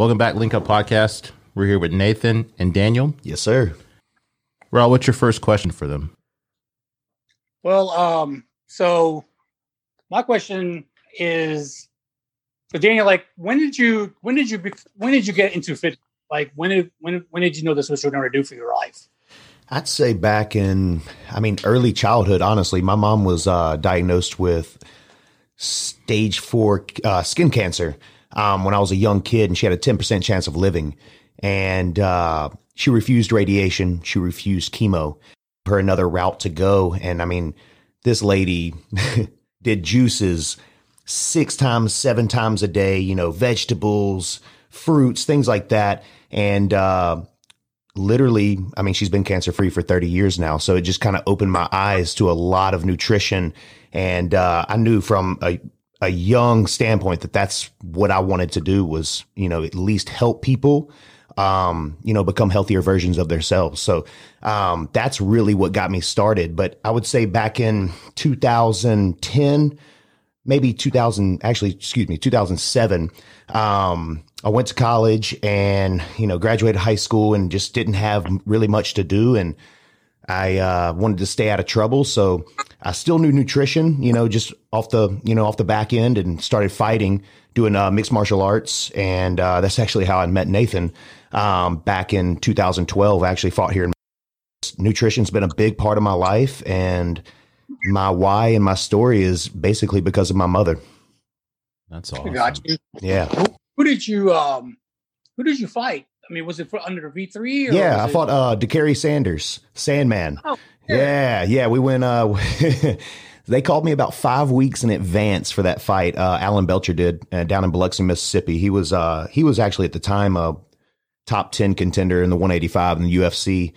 Welcome back, Link Up Podcast. We're here with Nathan and Daniel. Yes, sir. Raul, what's your first question for them? Well, um, so my question is, so Daniel, like, when did you, when did you, be- when did you get into fit? Like, when did, when, when did you know this was what you were going to do for your life? I'd say back in, I mean, early childhood, honestly, my mom was uh, diagnosed with stage four uh, skin cancer um, when I was a young kid, and she had a 10% chance of living. And uh, she refused radiation, she refused chemo, her another route to go. And I mean, this lady did juices six times, seven times a day, you know, vegetables, fruits, things like that. And, uh, literally, I mean, she's been cancer free for 30 years now. So it just kind of opened my eyes to a lot of nutrition. And, uh, I knew from a, a young standpoint that that's what I wanted to do was, you know, at least help people, um, you know, become healthier versions of themselves. So, um, that's really what got me started. But I would say back in 2010, maybe 2000, actually, excuse me, 2007, um, I went to college and, you know, graduated high school and just didn't have really much to do. And I, uh, wanted to stay out of trouble. So I still knew nutrition, you know, just off the, you know, off the back end and started fighting, doing, uh, mixed martial arts. And, uh, that's actually how I met Nathan, um, back in 2012. I actually fought here in nutrition's been a big part of my life and my why and my story is basically because of my mother. That's I awesome. got you. Yeah. Who did you, um, who did you fight? I mean, was it for under V three? Yeah, I fought uh DeCarry Sanders, Sandman. Oh, yeah, yeah, we went uh they called me about 5 weeks in advance for that fight. Uh Alan Belcher did uh, down in Biloxi, Mississippi. He was uh he was actually at the time a top 10 contender in the 185 in the UFC.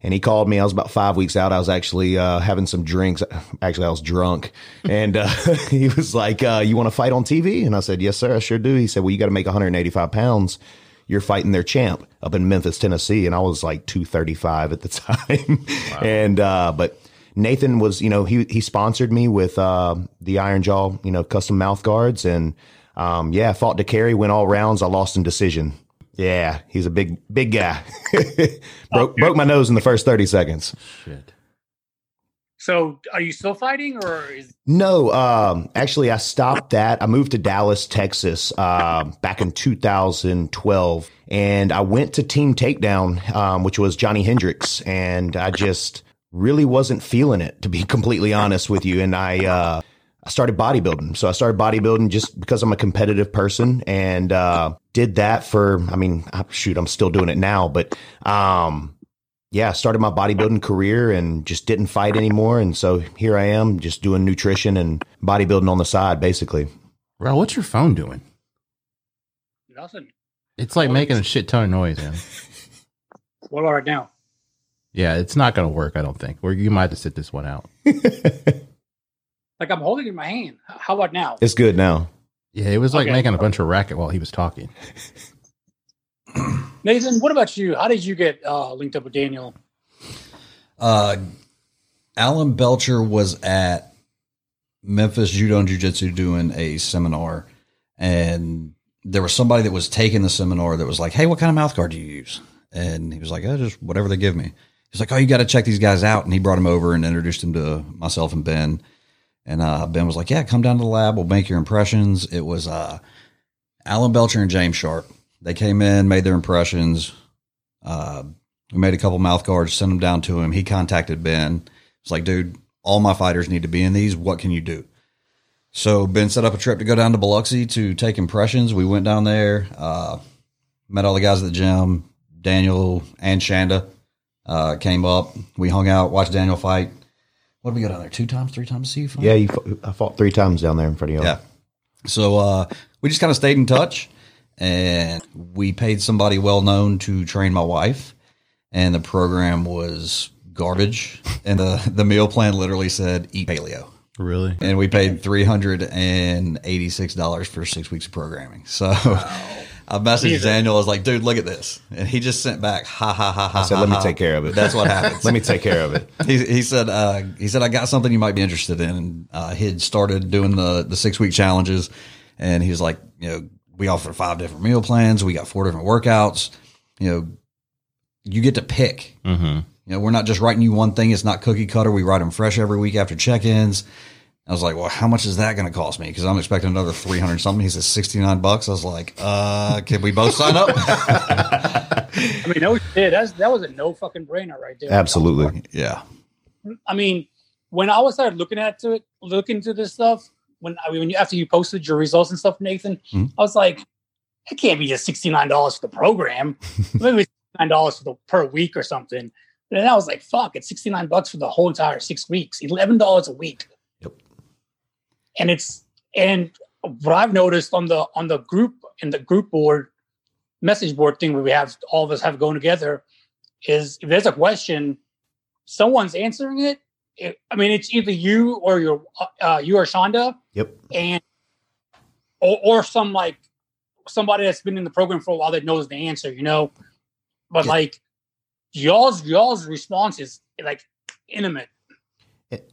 And he called me. I was about five weeks out. I was actually uh, having some drinks. Actually, I was drunk. And uh, he was like, uh, You want to fight on TV? And I said, Yes, sir, I sure do. He said, Well, you got to make 185 pounds. You're fighting their champ up in Memphis, Tennessee. And I was like 235 at the time. And, uh, but Nathan was, you know, he, he sponsored me with uh, the Iron Jaw, you know, custom mouth guards. And um, yeah, fought to carry, went all rounds. I lost in decision. Yeah, he's a big, big guy. broke, broke my nose in the first 30 seconds. Shit. So, are you still fighting, or is No, um, actually, I stopped that. I moved to Dallas, Texas, um, back in 2012, and I went to Team Takedown, um, which was Johny Hendricks, and I just really wasn't feeling it, to be completely honest with you. And I, uh, I started bodybuilding. So I started bodybuilding just because I'm a competitive person, and uh, did that for. I mean, shoot, I'm still doing it now, but um, yeah, started my bodybuilding career and just didn't fight anymore. And so here I am just doing nutrition and bodybuilding on the side, basically. Raul, what's your phone doing? nothing? It's like making a shit ton of noise, man. What about right now? Yeah, it's not going to work, I don't think. Or you might have to sit this one out. Like I'm holding it in my hand. How about now? It's good now. Yeah, it was like Okay. making a bunch of racket while he was talking. Nathan, what about you? How did you get uh, linked up with Daniel? Uh, Alan Belcher was at Memphis Judo and Jiu Jitsu doing a seminar, and there was somebody that was taking the seminar that was like, "Hey, what kind of mouth guard do you use?" And he was like, "Oh, just whatever they give me." He's like, "Oh, you got to check these guys out," and he brought him over and introduced him to myself and Ben. And uh, Ben was like, "Yeah, come down to the lab. We'll make your impressions." It was uh, Alan Belcher and James Sharp. They came in, made their impressions. Uh, we made a couple mouth guards, sent them down to him. He contacted Ben. It's like, dude, all my fighters need to be in these. What can you do? So Ben set up a trip to go down to Biloxi to take impressions. We went down there, uh, met all the guys at the gym. Daniel and Shanda uh, came up. We hung out, watched Daniel fight. What did we go down there? Two times, three times to see you fight? Yeah, you, fought- I fought three times down there in front of you. Yeah. So uh, we just kind of stayed in touch, and we paid somebody well known to train my wife, and the program was garbage, and the the meal plan literally said eat paleo, Really? and we paid three hundred and eighty six dollars for six weeks of programming. So. I messaged Jesus. Daniel. I was like, "Dude, look at this," and he just sent back, "Ha ha ha ha." I said, ha, let me ha." take care of it. That's what happens. Let me take care of it. he, he said uh, he said I got something you might be interested in. And uh, he had started doing the the six week challenges, and he was like, you know, we offer five different meal plans. We got four different workouts. You know, you get to pick. Mm-hmm. You know, we're not just writing you one thing. It's not cookie cutter. We write them fresh every week after check-ins. I was like, well, how much is that going to cost me? Because I'm expecting another 300 something. He says 69 bucks. I was like, uh, can we both sign up? I mean, no shit. That's that was a no fucking brainer right there. Absolutely. yeah. I mean, when I was started looking at to it, looking to this stuff, when I mean, when you, after you posted your results and stuff, Nathan, Mhm. I was like, it can't be just sixty nine dollars for the program. Maybe nine dollars for the per week or something. And then I was like, fuck, it's sixty nine bucks for the whole entire six weeks, eleven dollars a week. Yep. And it's and what I've noticed on the on the group in the group board message board thing where we have all of us have going together is if there's a question, someone's answering it. It I mean, it's either you or your uh, you or Shonda, Yep. and or, or some like somebody that's been in the program for a while that knows the answer, you know. But Yeah. like y'all's y'all's response is like intimate.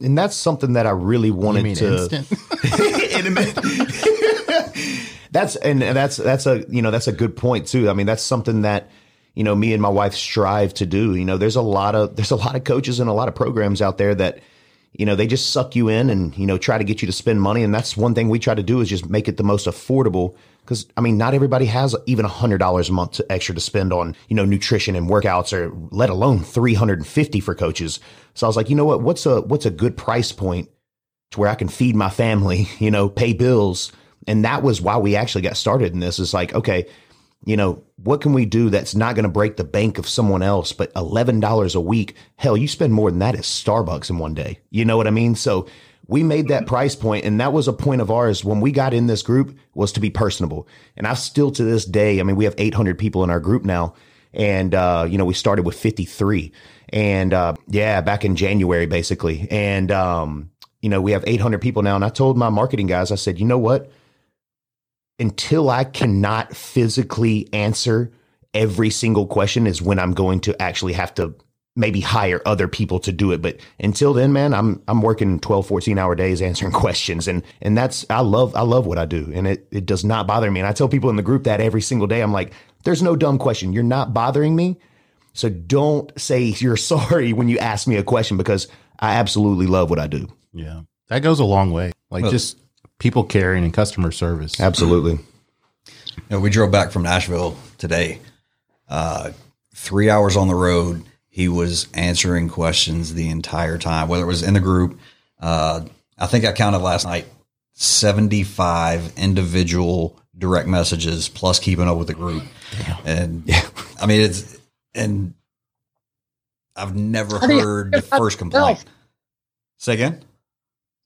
And that's something that I really You wanted mean to instant? intimate. that's and that's that's a you know that's a good point too. I mean that's something that you know me and my wife strive to do. You know there's a lot of there's a lot of coaches and a lot of programs out there that you know they just suck you in and you know try to get you to spend money and that's one thing we try to do is just make it the most affordable because I mean not everybody has even a hundred dollars a month to, extra to spend on you know nutrition and workouts or let alone three hundred and fifty for coaches. So I was like, you know what, what's a what's a good price point to where I can feed my family, you know, pay bills. And that was why we actually got started in this. Is like, okay, you know, what can we do that's not going to break the bank of someone else, but $11 a week? Hell, you spend more than that at Starbucks in one day. You know what I mean? So we made that price point and that was a point of ours when we got in this group was to be personable. And I still to this day, I mean, we have 800 people in our group now. And, uh, you know, we started with 53 and, uh, yeah, back in January, basically. And, um, you know, we have 800 people now. And I told my marketing guys, I said, you know what? Until I cannot physically answer every single question is when I'm going to actually have to maybe hire other people to do it. But until then, man, I'm, I'm working 12, 14 hour days answering questions. And, and that's, I love, I love what I do. And it, it does not bother me. And I tell people in the group that every single day, I'm like, there's no dumb question. You're not bothering me. So don't say you're sorry when you ask me a question because I absolutely love what I do. yeah, that goes a long way. Like Well- just people caring and customer service. Absolutely. You know, we drove back from Nashville today. Uh, three hours on the road. He was answering questions the entire time, whether it was in the group. Uh, I think I counted last night 75 individual direct messages plus keeping up with the group. And yeah. I mean, it's, and I've never How do you- heard the first complaint. Say again?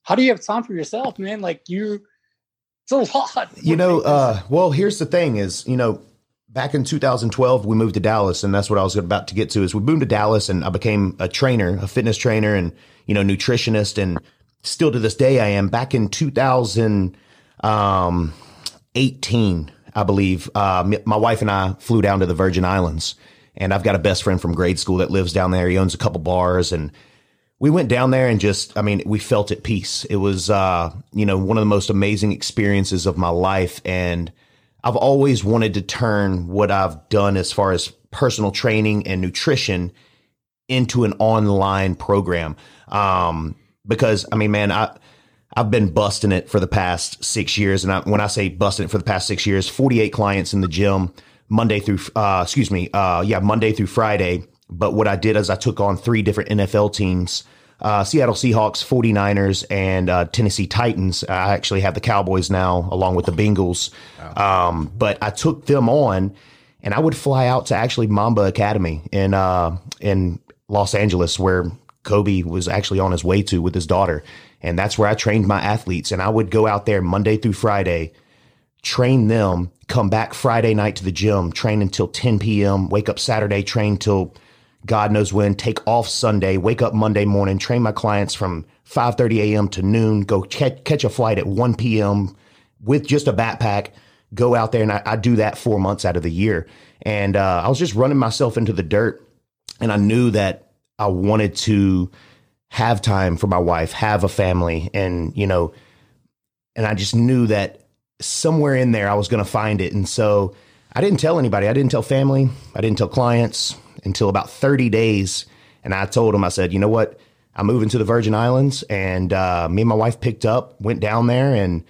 How do you have time for yourself, man? Like you, it's a lot. You know, uh, well, here's the thing is, you know, back in 2012, we moved to Dallas, and that's what I was about to get to. Is we moved to Dallas, and I became a trainer, a fitness trainer, and you know, nutritionist, and still to this day, I am. Back in 2018, I believe, uh, my wife and I flew down to the Virgin Islands, and I've got a best friend from grade school that lives down there. He owns a couple bars, and we went down there and just i mean we felt at peace. It was uh you know one of the most amazing experiences of my life. And i've always wanted to turn what i've done as far as personal training and nutrition into an online program. Um because i mean man i I've been busting it for the past six years, and I, when I say busting it for the past six years, 48 clients in the gym, Monday through, uh, excuse me, uh, yeah, Monday through Friday. But what I did is I took on three different NFL teams uh, Seattle Seahawks, 49ers, and uh, Tennessee Titans. I actually have the Cowboys now, along with the Bengals. Um, but I took them on, and I would fly out to actually Mamba Academy in uh, in Los Angeles, where Kobe was actually on his way to with his daughter. And that's where I trained my athletes. And I would go out there Monday through Friday, train them, come back Friday night to the gym, train until 10 p.m., wake up Saturday, train till God knows when, take off Sunday, wake up Monday morning, train my clients from 5:30 a.m. to noon, go catch, catch a flight at 1 p.m. with just a backpack, go out there and I, I do that 4 months out of the year. And uh, I was just running myself into the dirt and I knew that I wanted to have time for my wife, have a family and, you know, and I just knew that somewhere in there I was going to find it. And so I didn't tell anybody. I didn't tell family. I didn't tell clients until about 30 days. And I told them, I said, you know what? I'm moving to the Virgin Islands. And uh, me and my wife picked up, went down there, and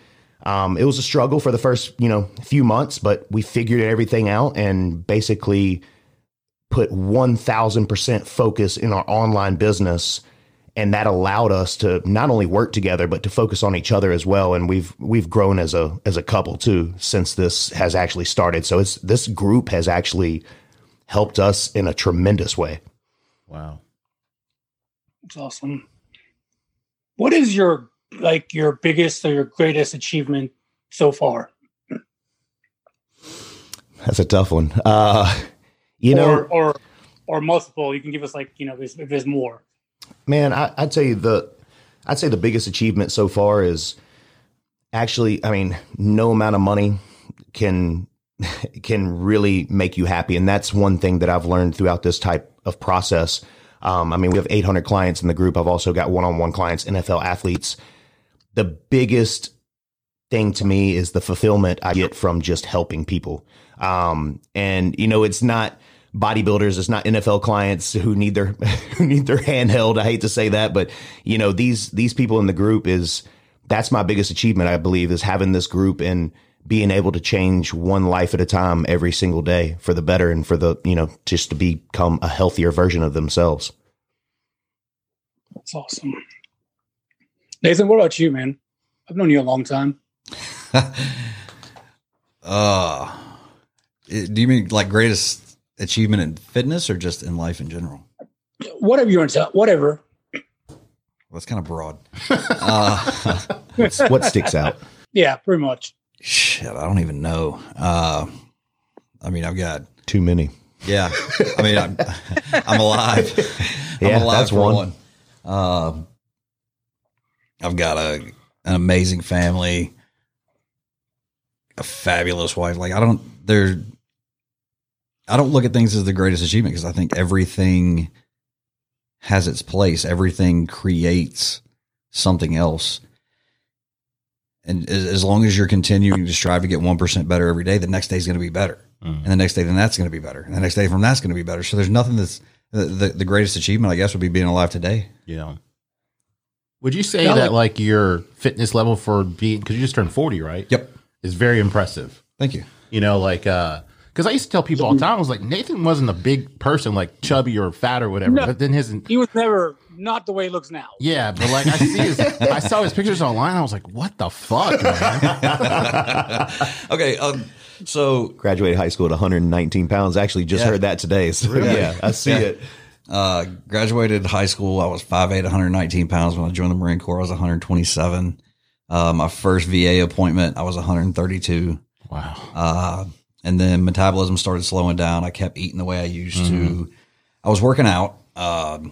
um, it was a struggle for the first, you know, few months, but we figured everything out and basically put 1000% focus in our online business and that allowed us to not only work together but to focus on each other as well and we've we've grown as a as a couple too since this has actually started so it's this group has actually helped us in a tremendous way Wow. It's awesome. What is your like your biggest or your greatest achievement so far? that's a tough one uh you know or or or multiple. You can give us like you know if if there's more. Man, I, I'd say the I'd say the biggest achievement so far is actually, I mean, no amount of money can can really make you happy, and that's one thing that I've learned throughout this type of process. Um, I mean, we have 800 clients in the group. I've also got one-on-one clients, NFL athletes. The biggest thing to me is the fulfillment I get from just helping people. Um, and you know, it's not bodybuilders, it's not NFL clients who need their who need their handheld. I hate to say that, but you know, these these people in the group is that's my biggest achievement, I believe, is having this group and being able to change one life at a time every single day for the better and for the, you know, just to become a healthier version of themselves. That's awesome. Nathan, what about you, man? I've known you a long time. Uh, do you mean like greatest achievement in fitness or just in life in general? Whatever you want to tell, whatever. Well, that's kind of broad. uh, what sticks out? Yeah, pretty much. shit, I don't even know. Uh, I mean, I've got Too many. yeah. I mean, I'm, I'm alive. Yeah, I'm alive that's for one. one. Um, I've got a an amazing family, a fabulous wife. Like I don't there. I don't look at things as the greatest achievement because I think everything has its place. Everything creates something else. And as, as long as you're continuing to strive to get 1% better every day, the next day is going to be better. And the next day, then that's going to be better. And the next day from that's going to be better. So there's nothing that's the, the, the greatest achievement, I guess, would be being alive today. Yeah. Would you say Yeah, that like- like your fitness level for being because you just turned forty, right? Yep. Is very impressive. Thank you. You know, like uh because I used to tell people all the time, I was like, Nathan wasn't a big person, like chubby or fat or whatever. No. But then his He was never not the way he looks now. yeah, but like I see his I saw his pictures online, I was like, what the fuck, man? Okay. Um, so Graduated high school at 119 pounds. Actually, just Yeah. heard that today. So yeah, I see Yeah. it. uh, graduated high school. I was 5'8", 119 pounds. When I joined the Marine Corps, I was 127. Uh, my first VA appointment, I was 132. Wow. Uh, and then metabolism started slowing down. I kept eating the way I used to. I was working out, um,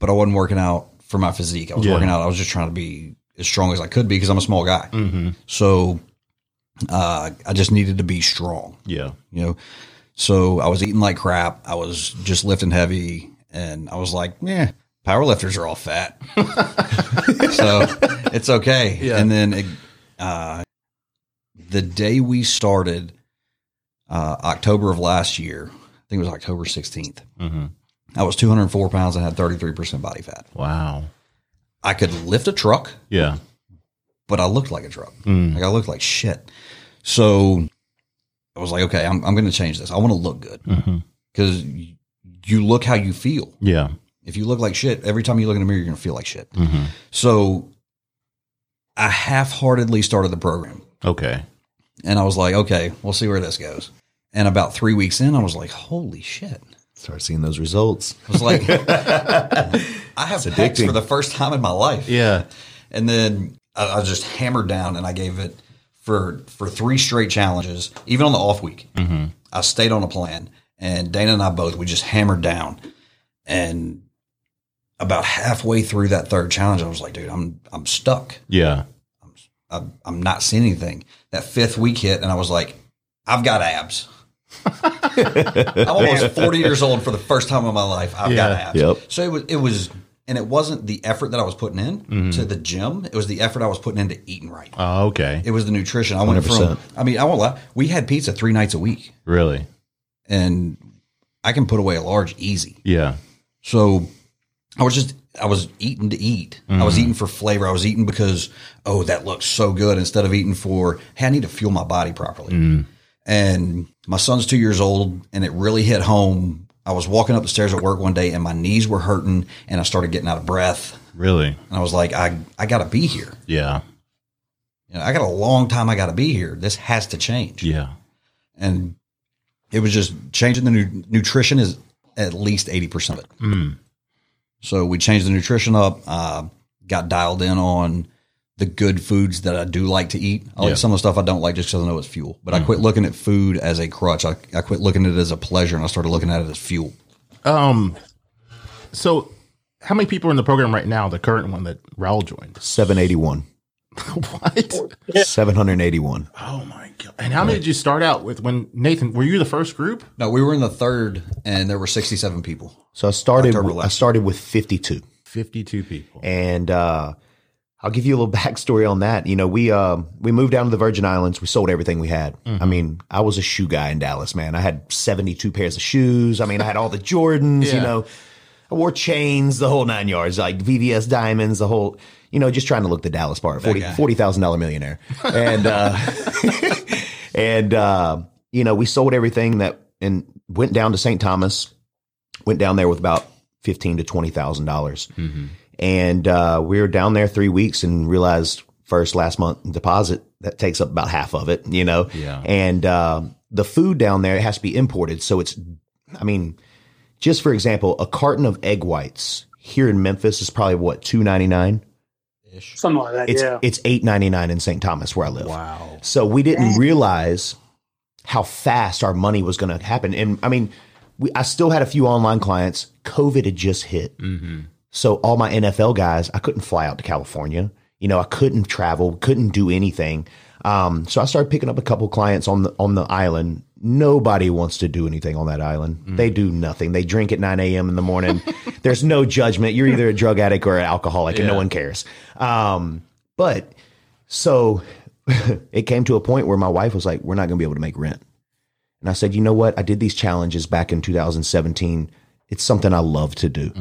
but I wasn't working out for my physique. I was Yeah. working out. I was just trying to be as strong as I could be because I'm a small guy. Mm-hmm. So uh, I just needed to be strong, Yeah. you know. So I was eating like crap. I was just lifting heavy, and I was like, "Yeah, Powerlifters are all fat, so it's okay." Yeah. And then it, uh, the day we started, uh, October of last year, I think it was October 16th. Mm-hmm. I was 204 pounds and had 33% body fat. Wow. I could lift a truck, Yeah. but I looked like a truck. Mm. Like I looked like shit. So I was like, okay, I'm, I'm going to change this. I want to look good Mm-hmm. because you look how you feel. Yeah. If you look like shit, every time you look in the mirror, you're going to feel like shit. Mm-hmm. So I half heartedly started the program Okay. And I was like, okay, we'll see where this goes. And about three weeks in, I was like, holy shit. Start seeing those results. I was like, I have pecs for the first time in my life. Yeah. And then I, I just hammered down and I gave it for for three straight challenges, even on the off week. Mm-hmm. I stayed on a plan, and Dana and I both we just hammered down. And about halfway through that third challenge, I was like, dude, I'm I'm stuck. Yeah. I'm, I'm not seeing anything. That fifth week hit, and I was like, I've got abs. I'm almost 40 years old for the first time in my life. I've got Yeah. abs. Yep. So it was it was and it wasn't the effort that I was putting in Mm-hmm. to the gym. It was the effort I was putting into eating right. Oh, okay. It was the nutrition. I went 100%. from. I mean, I won't lie. We had pizza three nights a week, Really? and I can put away a large easy. Yeah. So I was just I was eating to eat. I Mm-hmm. was eating for flavor. I was eating because oh that looks so good instead of eating for hey I need to fuel my body properly. Mm. And my son's two years old, and it really hit home. I was walking up the stairs at work one day, and my knees were hurting, and I started getting out of breath. Really? And I was like, I I got to be here. Yeah. You know, I got a long time. I got to be here. This has to change. Yeah. and it was just changing the nu- nutrition is at least 80% of it. Mm. So we changed the nutrition up, uh, got dialed in on the good foods that I do like to eat. I Yeah. like some of the stuff I don't like just because I know it's fuel. But I quit looking at food as a crutch. I, I quit looking at it as a pleasure and I started looking at it as fuel. Um. So, how many people are in the program right now? The current one that Raul joined. 781. what? 781. Oh my god! And how many did you start out with? When Nathan, were you the first group? No, we were in the third and there were 67 people. So I started October I last. started with 52. Fifty-two people. And uh, I'll give you a little backstory on that. You know, we um, we moved down to the Virgin Islands. We sold everything we had. I mean, I was a shoe guy in Dallas, man. I had 72 pairs of shoes. I mean, I had all the Jordans, Yeah. you know. I wore chains, the whole nine yards, like VVS diamonds, the whole, you know, just trying to look the Dallas part. Forty guy. forty thousand dollar millionaire. And uh and uh, you know, we sold everything that and went down to St. Thomas, went down there with about fifteen to twenty thousand dollars. And uh, we were down there three weeks and realized first last month deposit that takes up about half of it, you know. Yeah. And uh, the food down there it has to be imported, so it's, I mean, just for example, a carton of egg whites here in Memphis is probably what two ninety nine. Something like that. It's yeah. it's eight ninety nine in St. Thomas where I live. Wow. So we didn't realize how fast our money was going to happen. And I mean, we, I still had a few online clients. COVID had just hit. So all my NFL guys, I couldn't fly out to California. You know, I couldn't travel, couldn't do anything. Um, so I started picking up a couple clients on the on the island. Nobody wants to do anything on that island. They do nothing. They drink at 9 a.m. in the morning. There's no judgment. You're either a drug addict or an alcoholic, and no one cares. Um, but so it came to a point where my wife was like, "We're not going to be able to make rent." And I said, "You know what? I did these challenges back in 2017. It's something I love to do."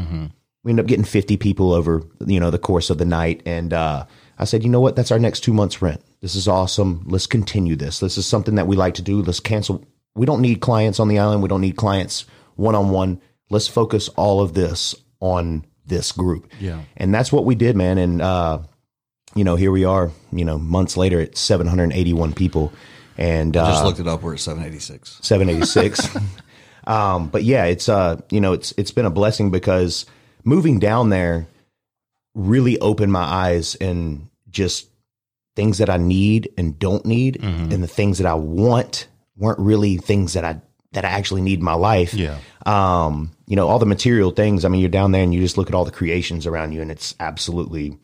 We ended up getting 50 people over, you know, the course of the night, and uh, I said, "You know what? That's our next two months' rent. This is awesome. Let's continue this. This is something that we like to do. Let's cancel. We don't need clients on the island. We don't need clients one on one. Let's focus all of this on this group." Yeah. And that's what we did, man. And uh, you know, here we are, you know, months later at 781 people and I just uh, looked it up. We're at 786. 786. um, but yeah, it's uh, you know, it's it's been a blessing because moving down there really opened my eyes and just things that I need and don't need and the things that I want weren't really things that I that I actually need in my life Yeah. um, you know, all the material things. I mean, you're down there and you just look at all the creations around you, and it's absolutely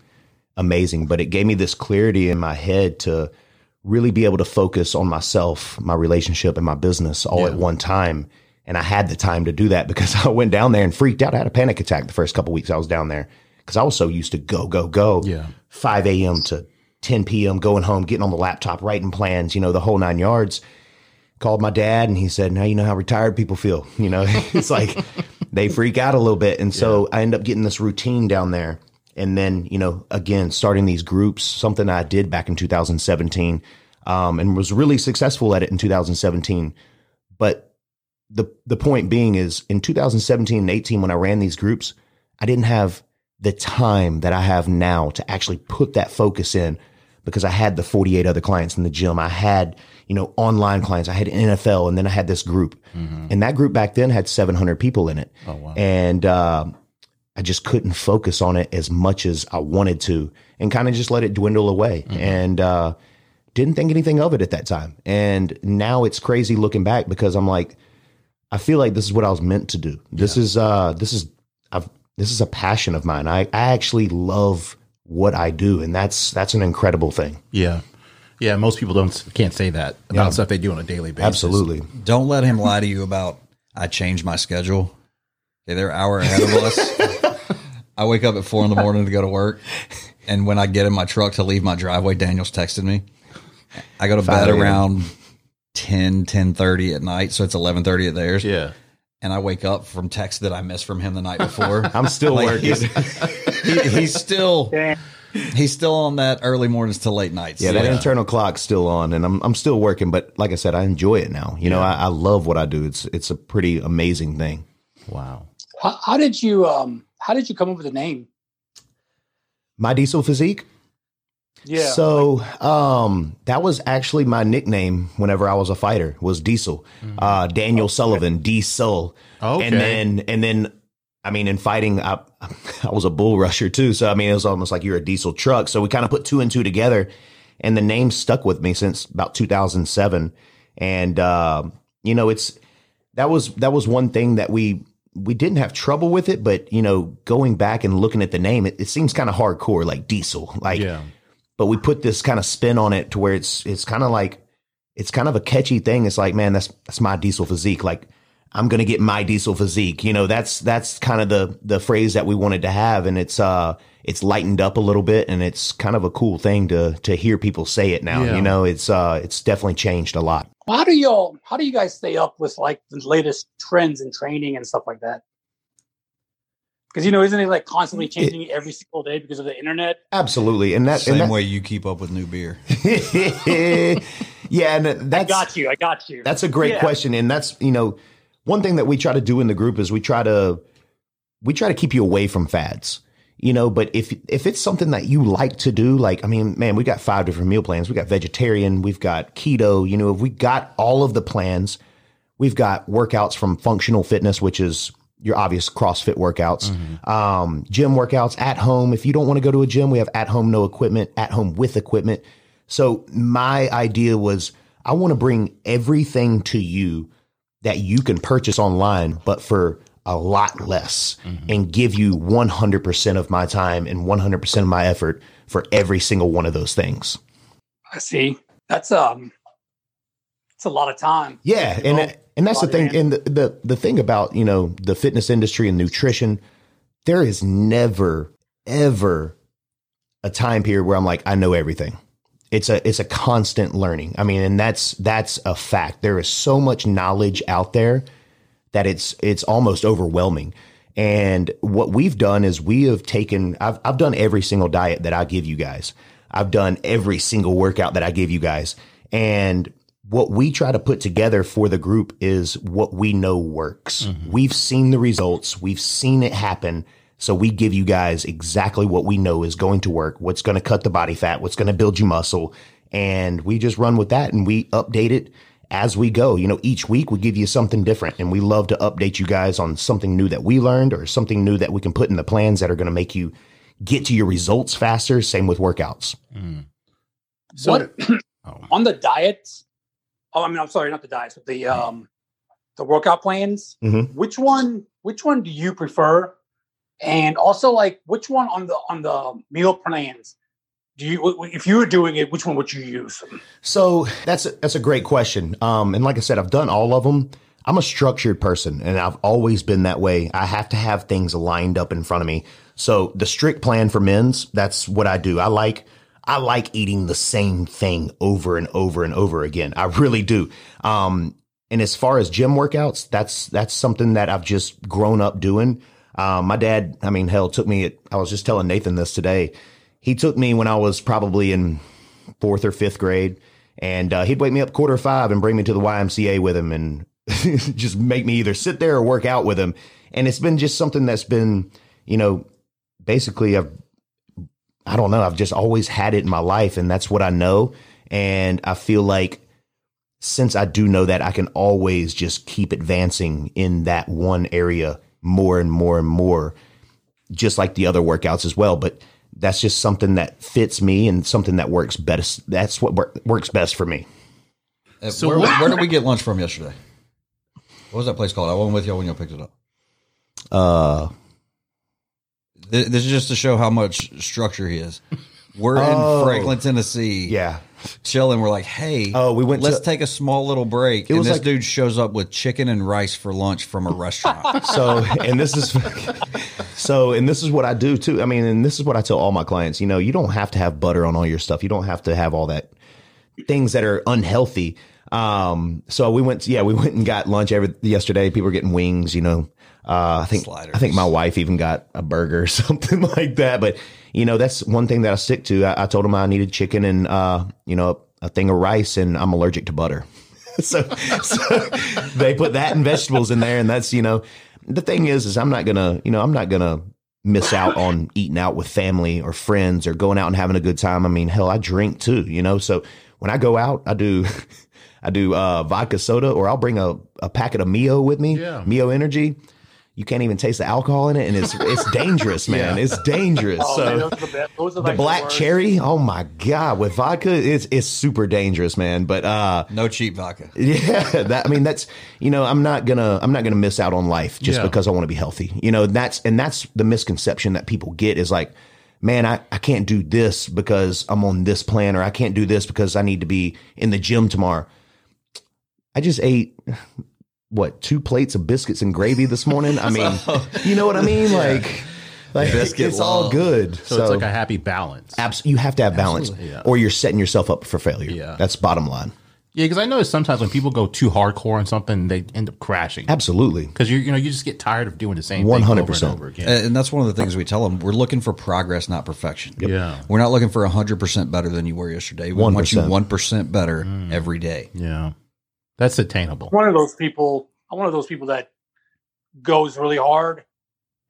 amazing. But it gave me this clarity in my head to really be able to focus on myself, my relationship, and my business all at one time. And I had the time to do that because I went down there and freaked out. I had a panic attack the first couple weeks I was down there because I was so used to go, go, go. Yeah. 5 a.m. to 10 p.m., going home, getting on the laptop, writing plans, you know, the whole nine yards called my dad and he said, Now you know how retired people feel. You know, it's like they freak out a little bit. And so I end up getting this routine down there. And then, you know, again, starting these groups, something I did back in 2017 um, and was really successful at it in 2017. But the, the point being is in 2017 and 18, when I ran these groups, I didn't have the time that I have now to actually put that focus in because I had the 48 other clients in the gym. I had, you know, online clients. I had NFL and then I had this group. And that group back then had 700 people in it. Oh, wow. And, uh, I just couldn't focus on it as much as I wanted to and kind of just let it dwindle away. And, uh, didn't think anything of it at that time. And now it's crazy looking back because I'm like, I feel like this is what I was meant to do. This is, uh, this is, I've, this is a passion of mine. I, I actually love what I do. And that's, that's an incredible thing. Yeah. Yeah. Most people don't can't say that about stuff they do on a daily basis. Absolutely. Don't let him lie to you about I changed my schedule. Okay, they're an hour ahead of us. I wake up at four in the morning to go to work, and when I get in my truck to leave my driveway, Daniel's texting me. I go to bed 5 a.m. around 10, 10.30 at night, so it's eleven thirty at theirs. Yeah. And I wake up from texts that I missed from him the night before. I'm still Like, working. He's, he, he's still Damn. He's still on that early mornings to late nights. Yeah, that internal clock's still on, and I'm I'm still working. But like I said, I enjoy it now. You know, I, I love what I do. It's it's a pretty amazing thing. Wow. How, how did you um how did you come up with the name? My diesel physique. Yeah. So um, that was actually my nickname whenever I was a fighter. Was Diesel, uh, Daniel Sullivan, Diesel. Okay. And then and then I mean in fighting I I was a bull rusher too. So I mean it was almost like you're a diesel truck. So we kind of put two and two together and the name stuck with me since about 2007. And uh, you know it's that was that was one thing that we we didn't have trouble with it, but you know, going back and looking at the name, it, it seems kind of hardcore, like diesel. Like Yeah. but we put this kind of spin on it to where it's it's kind of like it's kind of a catchy thing. It's like, man, that's that's my diesel physique. Like I'm gonna get my diesel physique. You know, that's that's kind of the the phrase that we wanted to have, and it's uh it's lightened up a little bit, and it's kind of a cool thing to to hear people say it now. Yeah. You know, it's uh it's definitely changed a lot. how do y'all how do you guys stay up with like the latest trends and training and stuff like that? Because you know, isn't it like constantly changing every single day because of the internet? Absolutely, and that Same and that, way you keep up with new beer. yeah, and I that's got you. I got you. That's a great Yeah. question, and that's you know one thing that we try to do in the group is we try to we try to keep you away from fads. You know, but if if it's something that you like to do, like I mean, man, we got five different meal plans. We got vegetarian, we've got keto. You know, if we got all of the plans, we've got workouts from functional fitness, which is your obvious CrossFit workouts, um, gym workouts at home. If you don't want to go to a gym, we have at home no equipment, at home with equipment. So my idea was I want to bring everything to you that you can purchase online, but for a lot less and give you 100% of my time and 100% of my effort for every single one of those things. I see. That's um, it's a lot of time. Yeah, and know, and that's the thing. And the, the the thing about you know the fitness industry and nutrition, there is never ever a time period where I'm like I know everything. It's a it's a constant learning. I mean, and that's that's a fact. There is so much knowledge out there that it's it's almost overwhelming. And what we've done is we have taken I've I've done every single diet that I give you guys. I've done every single workout that I give you guys. And what we try to put together for the group is what we know works. Mm-hmm. We've seen the results, we've seen it happen. So we give you guys exactly what we know is going to work, what's going to cut the body fat, what's going to build you muscle. And we just run with that and we update it as we go. You know, each week we give you something different and we love to update you guys on something new that we learned or something new that we can put in the plans that are going to make you get to your results faster. Same with workouts. So, what oh, on the diets? Oh, I mean, I'm sorry, not the diets, but the um, the workout plans. Mhm. Which one? Which one do you prefer? And also, like, which one on the on the meal plans? Do you, if you were doing it, which one would you use? So that's a, that's a great question. Um, and like I said, I've done all of them. I'm a structured person, and I've always been that way. I have to have things lined up in front of me. So the strict plan for men's, that's what I do. I like I like eating the same thing over and over and over again. I really do. Um, and as far as gym workouts, that's that's something that I've just grown up doing. Um, my dad, I mean, hell, took me. I was just telling Nathan this today. He took me when I was probably in fourth or fifth grade, and uh, he'd wake me up quarter five and bring me to the YMCA with him, and just make me either sit there or work out with him. And it's been just something that's been, you know, basically I've, I don't know, I've just always had it in my life, and that's what I know. And I feel like since I do know that, I can always just keep advancing in that one area more and more and more, just like the other workouts as well. But that's just something that fits me and something that works best. That's what wor- works best for me. Uh, So where, where did we get lunch from yesterday? What was that place called? I wasn't with y'all when y'all picked it up. Uh, Th- This is just to show how much structure he is. We're Oh. in Franklin, Tennessee. yeah. Chilling. We're like, hey, Oh, we went Let's to- take a small little break. and was this like- dude shows up with chicken and rice for lunch from a restaurant. So, and this is, so, and this is what I do too. I mean, and this is what I tell all my clients. You know, you don't have to have butter on all your stuff. You don't have to have all that things that are unhealthy. Um, so we went, yeah, we went and got lunch every yesterday. People were getting wings, you know. Uh, I think Sliders. I think my wife even got a burger or something like that. But you know, that's one thing that I stick to. I, I told him I needed chicken and uh, you know, a thing of rice, and I'm allergic to butter. so, so they put that and vegetables in there, and that's you know, the thing is, is I'm not gonna, you know, I'm not gonna miss out on eating out with family or friends or going out and having a good time. I mean, hell, I drink too, you know. So when I go out, I do. I do uh, vodka soda, or I'll bring a, a packet of Mio with me. Yeah. Mio Energy. You can't even taste the alcohol in it, and it's it's dangerous, man. Yeah. It's dangerous. Oh, so man, those are the. Those are the like black worst. cherry, oh my god, with vodka, it's it's super dangerous, man. But uh, no cheap vodka. yeah, that I mean that's you know I'm not gonna I'm not gonna miss out on life just Yeah. because I want to be healthy. You know that's and that's the misconception that people get is like, man, I I can't do this because I'm on this plan, or I can't do this because I need to be in the gym tomorrow. I just ate what two plates of biscuits and gravy this morning. I mean, oh. you know what I mean? Like, like Biscuit it's all good. So, it's like a happy balance. Abs- you have to have balance, Yeah. or you're setting yourself up for failure. Yeah. That's bottom line. Yeah, because I notice sometimes when people go too hardcore on something, they end up crashing. Absolutely. Because you you know you just get tired of doing the same 100%. thing over and over again. And and that's one of the things we tell them. We're looking for progress, not perfection. Yeah. We're not looking for 100% better than you were yesterday. We want you 1%. 1% better mm. every day. yeah, that's attainable. One of those people. I'm one of those people that goes really hard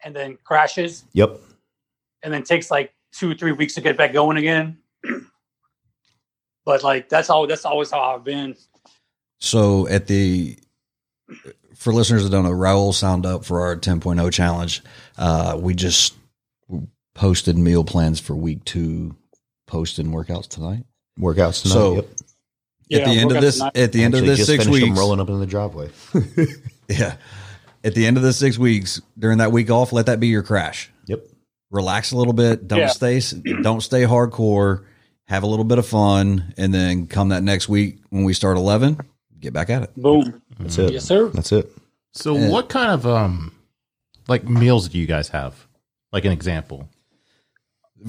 and then crashes Yep. and then takes like two three weeks to get back going again. but like that's all. That's always how I've been. So at the for listeners that don't know, Raul signed up for our 10.0 challenge. Uh, we just posted meal plans for week two, posting workouts tonight. Workouts tonight. So yep. At the end of this, tonight. at the end of this just six finished them weeks, rolling up in the driveway. yeah, at the end of the six weeks during that week off, let that be your crash. yep. Relax a little bit. Don't Yeah. stay, don't stay hardcore. Have a little bit of fun, and then come that next week when we start eleven, get back at it. Boom. That's it. Yes, sir. That's it. So, Yeah. what kind of um, like meals do you guys have? Like an example,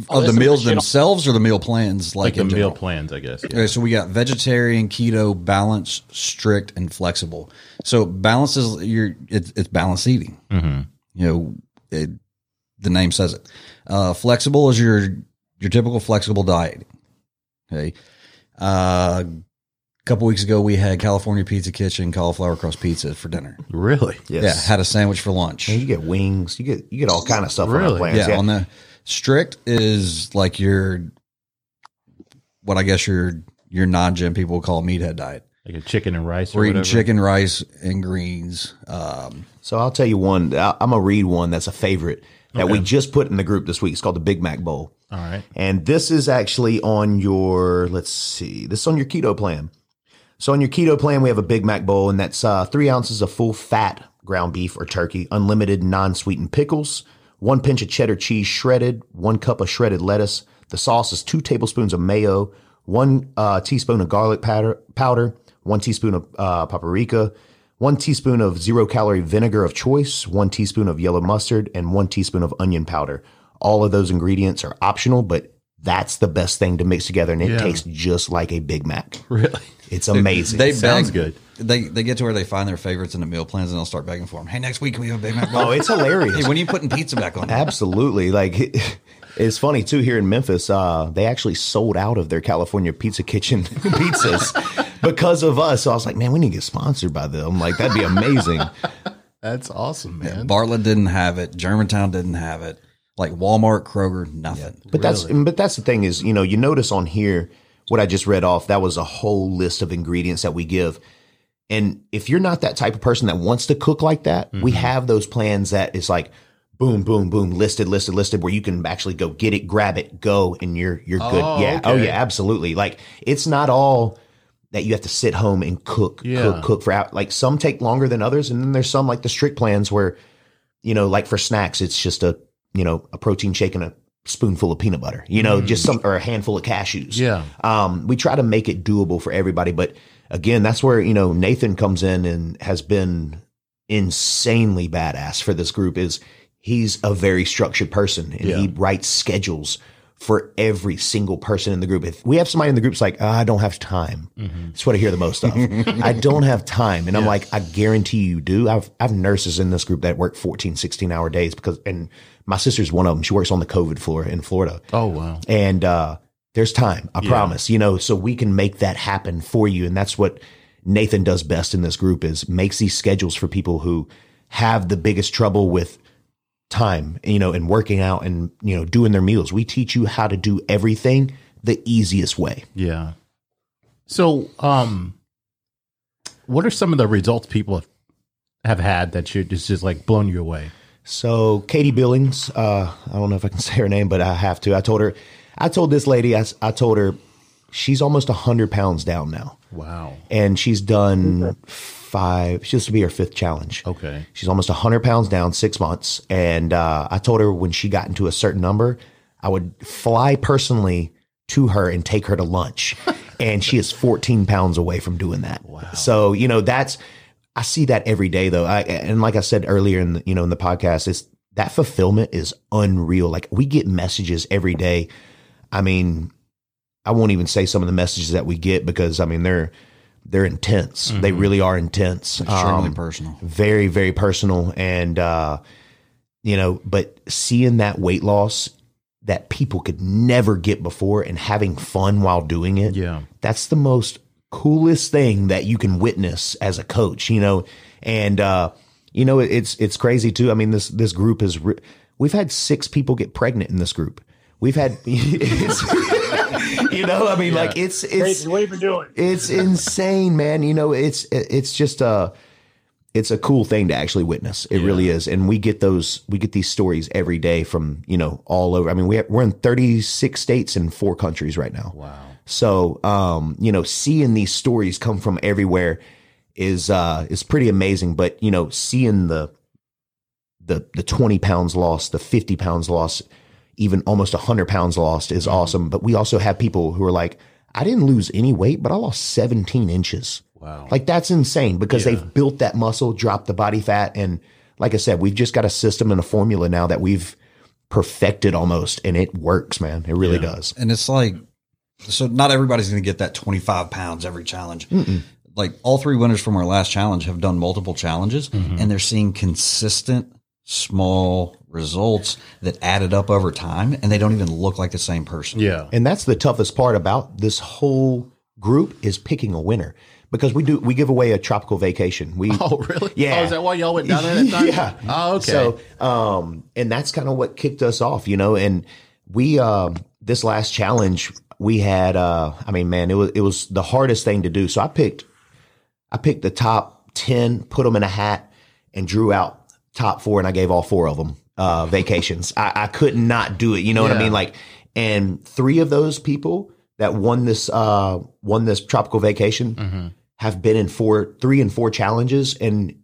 Oh, of the meals themselves or the meal plans, like, like, the in meal plans, I guess. Yeah. Okay, so we got vegetarian, keto, balanced, strict, and flexible. So balance is your it's, it's balanced eating. Mhm. You know, it, the name says it. Uh, flexible is your your typical flexible diet. Okay. Uh, a couple weeks ago, we had California Pizza Kitchen cauliflower crust pizza for dinner. Really? Yes. Yeah, had a sandwich for lunch. And you get wings. You get you get all kind of stuff on our Really? plans. yeah, Yeah. on the strict is like your what I guess your your non gym people would call meathead diet. Like a chicken and rice. We're or eating whatever? chicken, rice, and greens. Um, So I'll tell you one. I- I'm gonna read one that's a favorite that we just put in the group this week. It's called the Big Mac Bowl. All right. And this is actually on your, let's see, this is on your keto plan. So on your keto plan, we have a Big Mac bowl, and that's uh, three ounces of full fat ground beef or turkey, unlimited non sweetened pickles, one pinch of cheddar cheese shredded, one cup of shredded lettuce. The sauce is two tablespoons of mayo, one uh, teaspoon of garlic powder, powder, one teaspoon of uh, paprika, one teaspoon of zero calorie vinegar of choice, one teaspoon of yellow mustard, and one teaspoon of onion powder. All of those ingredients are optional, but that's the best thing to mix together, and it Yeah. tastes just like a Big Mac. Really? It's amazing. they Sounds beg- good. They they get to where they find their favorites in the meal plans, and they'll start begging for them. Hey, next week can we have a Big Mac? oh, it's hilarious. hey, when are you putting pizza back on? Absolutely. Like it's funny too here in Memphis, uh, they actually sold out of their California Pizza Kitchen pizzas because of us. So I was like, man, we need to get sponsored by them. Like that'd be amazing. That's awesome, man. Bartlett didn't have it. Germantown didn't have it. Like Walmart, Kroger, nothing. But that's but that's the thing is, you know, you notice on here what I just read off, that was a whole list of ingredients that we give. And if you're not that type of person that wants to cook like that, we mm-hmm. have those plans that is like boom, boom, boom, listed, listed, listed, where you can actually go get it, grab it, go, and you're you're good. Oh, yeah. Oh yeah, absolutely. Like it's not all that you have to sit home and cook, Yeah. cook, cook for out. Like some take longer than others, and then there's some like the strict plans where, you know, like for snacks, it's just a you know a protein shake and a spoonful of peanut butter, you know, just some or a handful of cashews. Yeah. Um, we try to make it doable for everybody, but again, that's where you know Nathan comes in and has been insanely badass for this group. Is he's a very structured person and he writes schedules for every single person in the group. If we have somebody in the group's like, "Ah, I don't have time, that's what I hear the most of. I don't have time. And I'm like, I guarantee you do. I've, I've nurses in this group that work 14, 16 hour days because, and my sister's one of them. She works on the COVID floor in Florida. Oh wow. And, uh, there's time. I promise, you know, so we can make that happen for you. And that's what Nathan does best in this group is makes these schedules for people who have the biggest trouble with time, you know, and working out and, you know, doing their meals. We teach you how to do everything the easiest way. Yeah. So, um, what are some of the results people have, have had that should just just like blown you away? So Katie Billings, uh, I don't know if I can say her name, but I have to. I told her, I told this lady, I told her she's almost hundred pounds down now, Wow. and she's done five. She's will be her fifth challenge. Okay. She's almost hundred pounds down, six months, and uh, I told her when she got into a certain number, I would fly personally to her and take her to lunch, and she is fourteen pounds away from doing that. Wow. So you know that's I see that every day though. I, and like I said earlier in the, you know in the podcast, is that fulfillment is unreal. Like we get messages every day. I mean, I won't even say some of the messages that we get because I mean they're they're intense. They really are intense. Extremely Um, personal. very very personal and uh you know but seeing that weight loss that people could never get before and having fun while doing it Yeah. that's the most coolest thing that you can witness as a coach you know and uh you know it's it's crazy too i mean this this group is re- we've had six people get pregnant in this group we've had it's, you know i mean like it's it's Crazy. What have you been doing? it's insane, man. You know, it's it's just a it's a cool thing to actually witness. It really is, and we get those we get these stories every day from you know all over. I mean, we have, we're in thirty six states and four countries right now. Wow. So, um, you know, seeing these stories come from everywhere is uh is pretty amazing. But you know, seeing the the the twenty pounds lost, the fifty pounds lost, even almost hundred pounds lost is awesome. But we also have people who are like, I didn't lose any weight, but I lost seventeen inches. Wow. Like that's insane because they've built that muscle, dropped the body fat, and like I said, we've just got a system and a formula now that we've perfected almost, and it works, man. It really does. And it's like, so not everybody's going to get that 25 pounds every challenge. Like all three winners from our last challenge have done multiple challenges and they're seeing consistent small results that added up over time and they don't even look like the same person. yeah. And that's the toughest part about this whole group is picking a winner because we do we give away a tropical vacation. We Oh, really? Yeah. Oh, is that why y'all went down there that time? yeah. Oh, okay. So, um, and that's kind of what kicked us off, you know. And we, um, this last challenge, we had, uh, I mean, man, it was it was the hardest thing to do. So I picked, I picked the top ten, put them in a hat, and drew out top four, and I gave all four of them uh, vacations. I, I could not do it. You know what I mean? Like, and three of those people that won this uh, won this tropical vacation Mm-hmm. have been in four, three and four challenges, and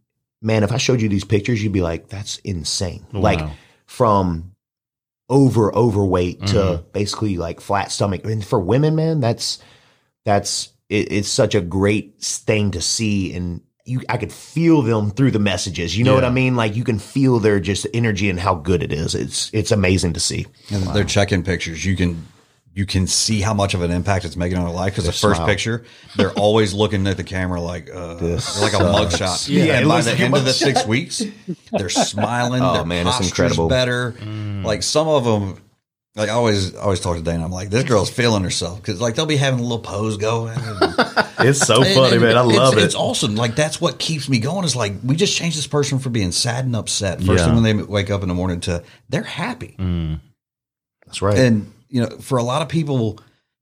man, if I showed you these pictures, you'd be like, "That's insane!" Like from over overweight Mm-hmm. to basically like flat stomach. And for women, man, that's that's it, it's such a great thing to see, and you I could feel them through the messages. You know what I mean? Like you can feel their just energy and how good it is. It's it's amazing to see. And their check-in pictures, you can you can see how much of an impact it's making on their life. Because the first smile. picture, they're always looking at the camera like uh, This like a mugshot. Yeah, and by the end of the six weeks, they're smiling. Oh, their man, it's incredible. Better. Like some of them. Like I always, always talk to Dana. I'm like, this girl's feeling herself because like they'll be having a little pose going. It's so and- and man. I love it's, it. It's awesome. Like that's what keeps me going. Is like we just changed this person from being sad and upset first Yeah. thing when they wake up in the morning to they're happy. That's right. And you know, for a lot of people,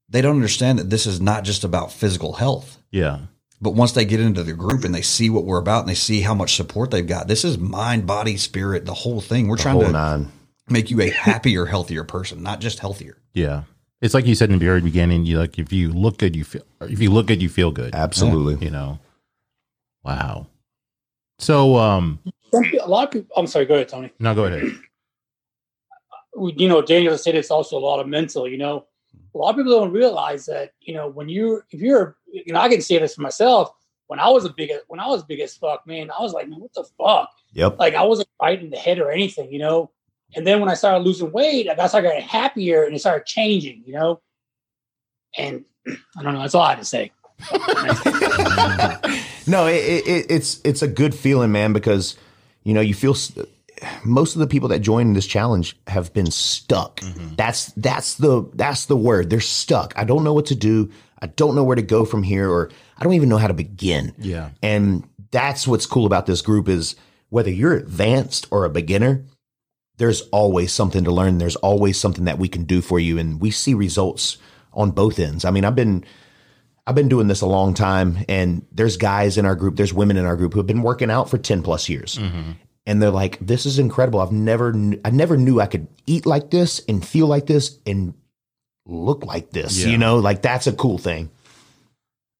they don't understand that this is not just about physical health. Yeah. But once they get into the group and they see what we're about and they see how much support they've got, this is mind, body, spirit, the whole thing. We're trying to nine. make you a happier, healthier person, not just healthier. Yeah. It's like you said in the very beginning, you like if you look good, you feel if you look good, you feel good. Absolutely. You know. Wow. So um a lot of people. I'm sorry. Go ahead, Tony. no go ahead. We- you know, Daniel said it's also a lot of mental. You know, hmm. a lot of people don't realize that. You know, when you if you're, you know, I can say this for myself. When I was a big, when I was big as fuck, man, I was like, man, what the fuck? Yep. Like I wasn't right in the head or anything, you know. And then when I started losing weight, I got started getting happier and it started changing, you know. And I don't know. That's all I had to say. no, it, it, it- it's it's a good feeling, man, because you know you feel. Most of the people that join this challenge have been stuck. That's that's the that's the word. They're stuck. I don't know what to do. I don't know where to go from here, or I don't even know how to begin. Yeah. And that's what's cool about this group is whether you're advanced or a beginner, there's always something to learn. There's always something that we can do for you. And we see results on both ends. I mean, I've been I've been doing this a long time and there's guys in our group, there's women in our group who have been working out for 10 plus years. Mm-hmm. And they're like, this is incredible. I've never, kn- I never knew I could eat like this and feel like this and look like this. Yeah. You know, like that's a cool thing.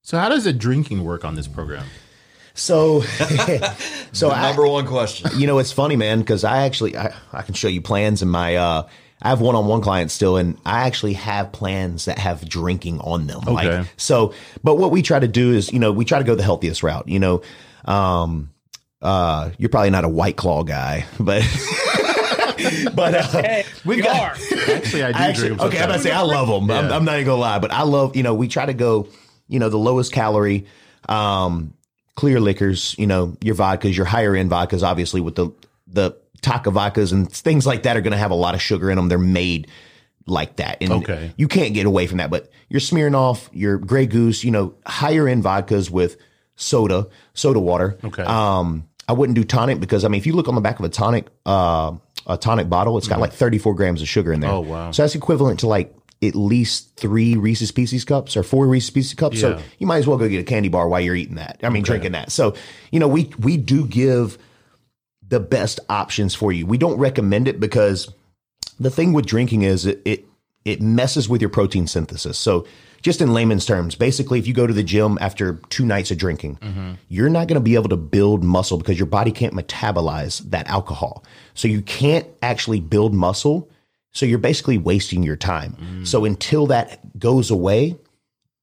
So how does the drinking work on this program? So, so I, Number one question. you know, it's funny, man, because I actually I, I can show you plans in my uh I have one on one clients still, and I actually have plans that have drinking on them. Okay. Like, so, but what we try to do is, you know, we try to go the healthiest route. You know, um, uh, you're probably not a white claw guy, but but uh, Hey, we've we got are. Actually, I do I actually, drink okay, I'm sometimes. gonna say I love them. I'm, I'm not even gonna lie, but I love. You know, we try to go. You know, the lowest calorie, um, clear liquors. You know, your vodkas, your higher end vodkas, obviously with the the Taka vodkas and things like that are gonna have a lot of sugar in them. They're made like that, and Okay. you can't get away from that. But you're Smirnoff your Grey Goose. You know, higher end vodkas with soda, soda water. Okay. Um, I wouldn't do tonic because I mean, if you look on the back of a tonic, uh, a tonic bottle, it's got like 34 grams of sugar in there. Mm-hmm. Oh, wow. So that's equivalent to like at least three Reese's Pieces cups or four Reese's Pieces cups. So you might as well go get a candy bar while you're eating that. I mean, drinking that. So you know, we we do give the best options for you. We don't recommend it because the thing with drinking is it, it it messes with your protein synthesis. So just in layman's terms, basically if you go to the gym after two nights of drinking, you're not going to be able to build muscle because your body can't metabolize that alcohol. So you can't actually build muscle. So you're basically wasting your time. Mm. So until that goes away,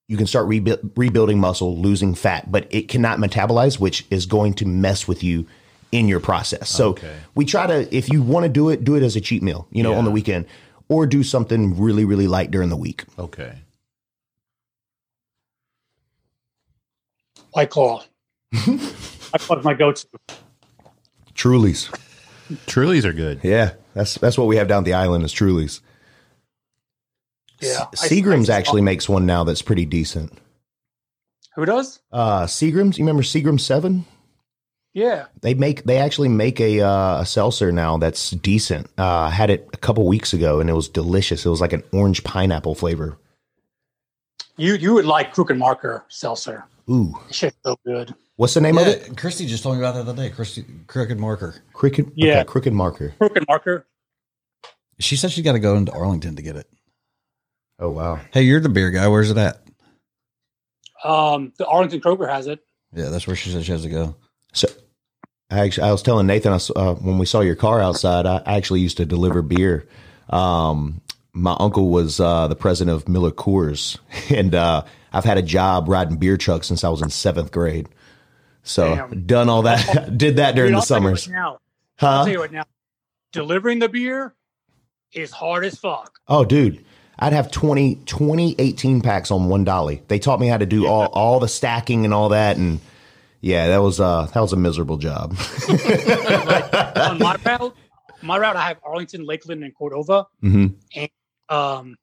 you can start rebu- rebuilding muscle, losing fat, but it cannot metabolize, which is going to mess with you in your process. So Okay. we try to, if you want to do it, do it as a cheat meal, you know, on the weekend, or do something really, really light during the week. Okay. White Claw. White Claw's my go-to. Trulies. Trulies are good. Yeah, that's that's what we have down at the island is Trulies. Yeah. I- Seagram's I- actually makes one now that's pretty decent. Who does? Uh, Seagram's, you remember Seagram Seven? Yeah. They make they actually make a uh, a seltzer now that's decent. Uh, I had it a couple weeks ago and it was delicious. It was like an orange pineapple flavor. You you would like Crooked Marker seltzer. Ooh, Shit's so good. what's the name of it? Christy just told me about that the other day. Christy, Crooked Marker. Crooked, Yeah. okay, Crooked Marker. Crooked Marker. She said she got to go into Arlington to get it. Oh wow. Hey, you're the beer guy. Where's it at? Um, the Arlington Kroger has it. Yeah, that's where she said she has to go. So, I actually, I was telling Nathan I s uh, when we saw your car outside. I actually used to deliver beer. Um, my uncle was uh, the president of Miller Coors, and uh, I've had a job riding beer trucks since I was in seventh grade. So Damn. done all that, did that during Dude, the I'll tell you what summers. Now, I'll Huh? tell you what now. Delivering the beer is hard as fuck. Oh, dude. I'd have 20, 20 18 packs on one dolly. They taught me how to do all, all the stacking and all that. And yeah, that was, uh, that was a miserable job. On my route, my route, I have Arlington, Lakeland, and Cordova. hmm Um,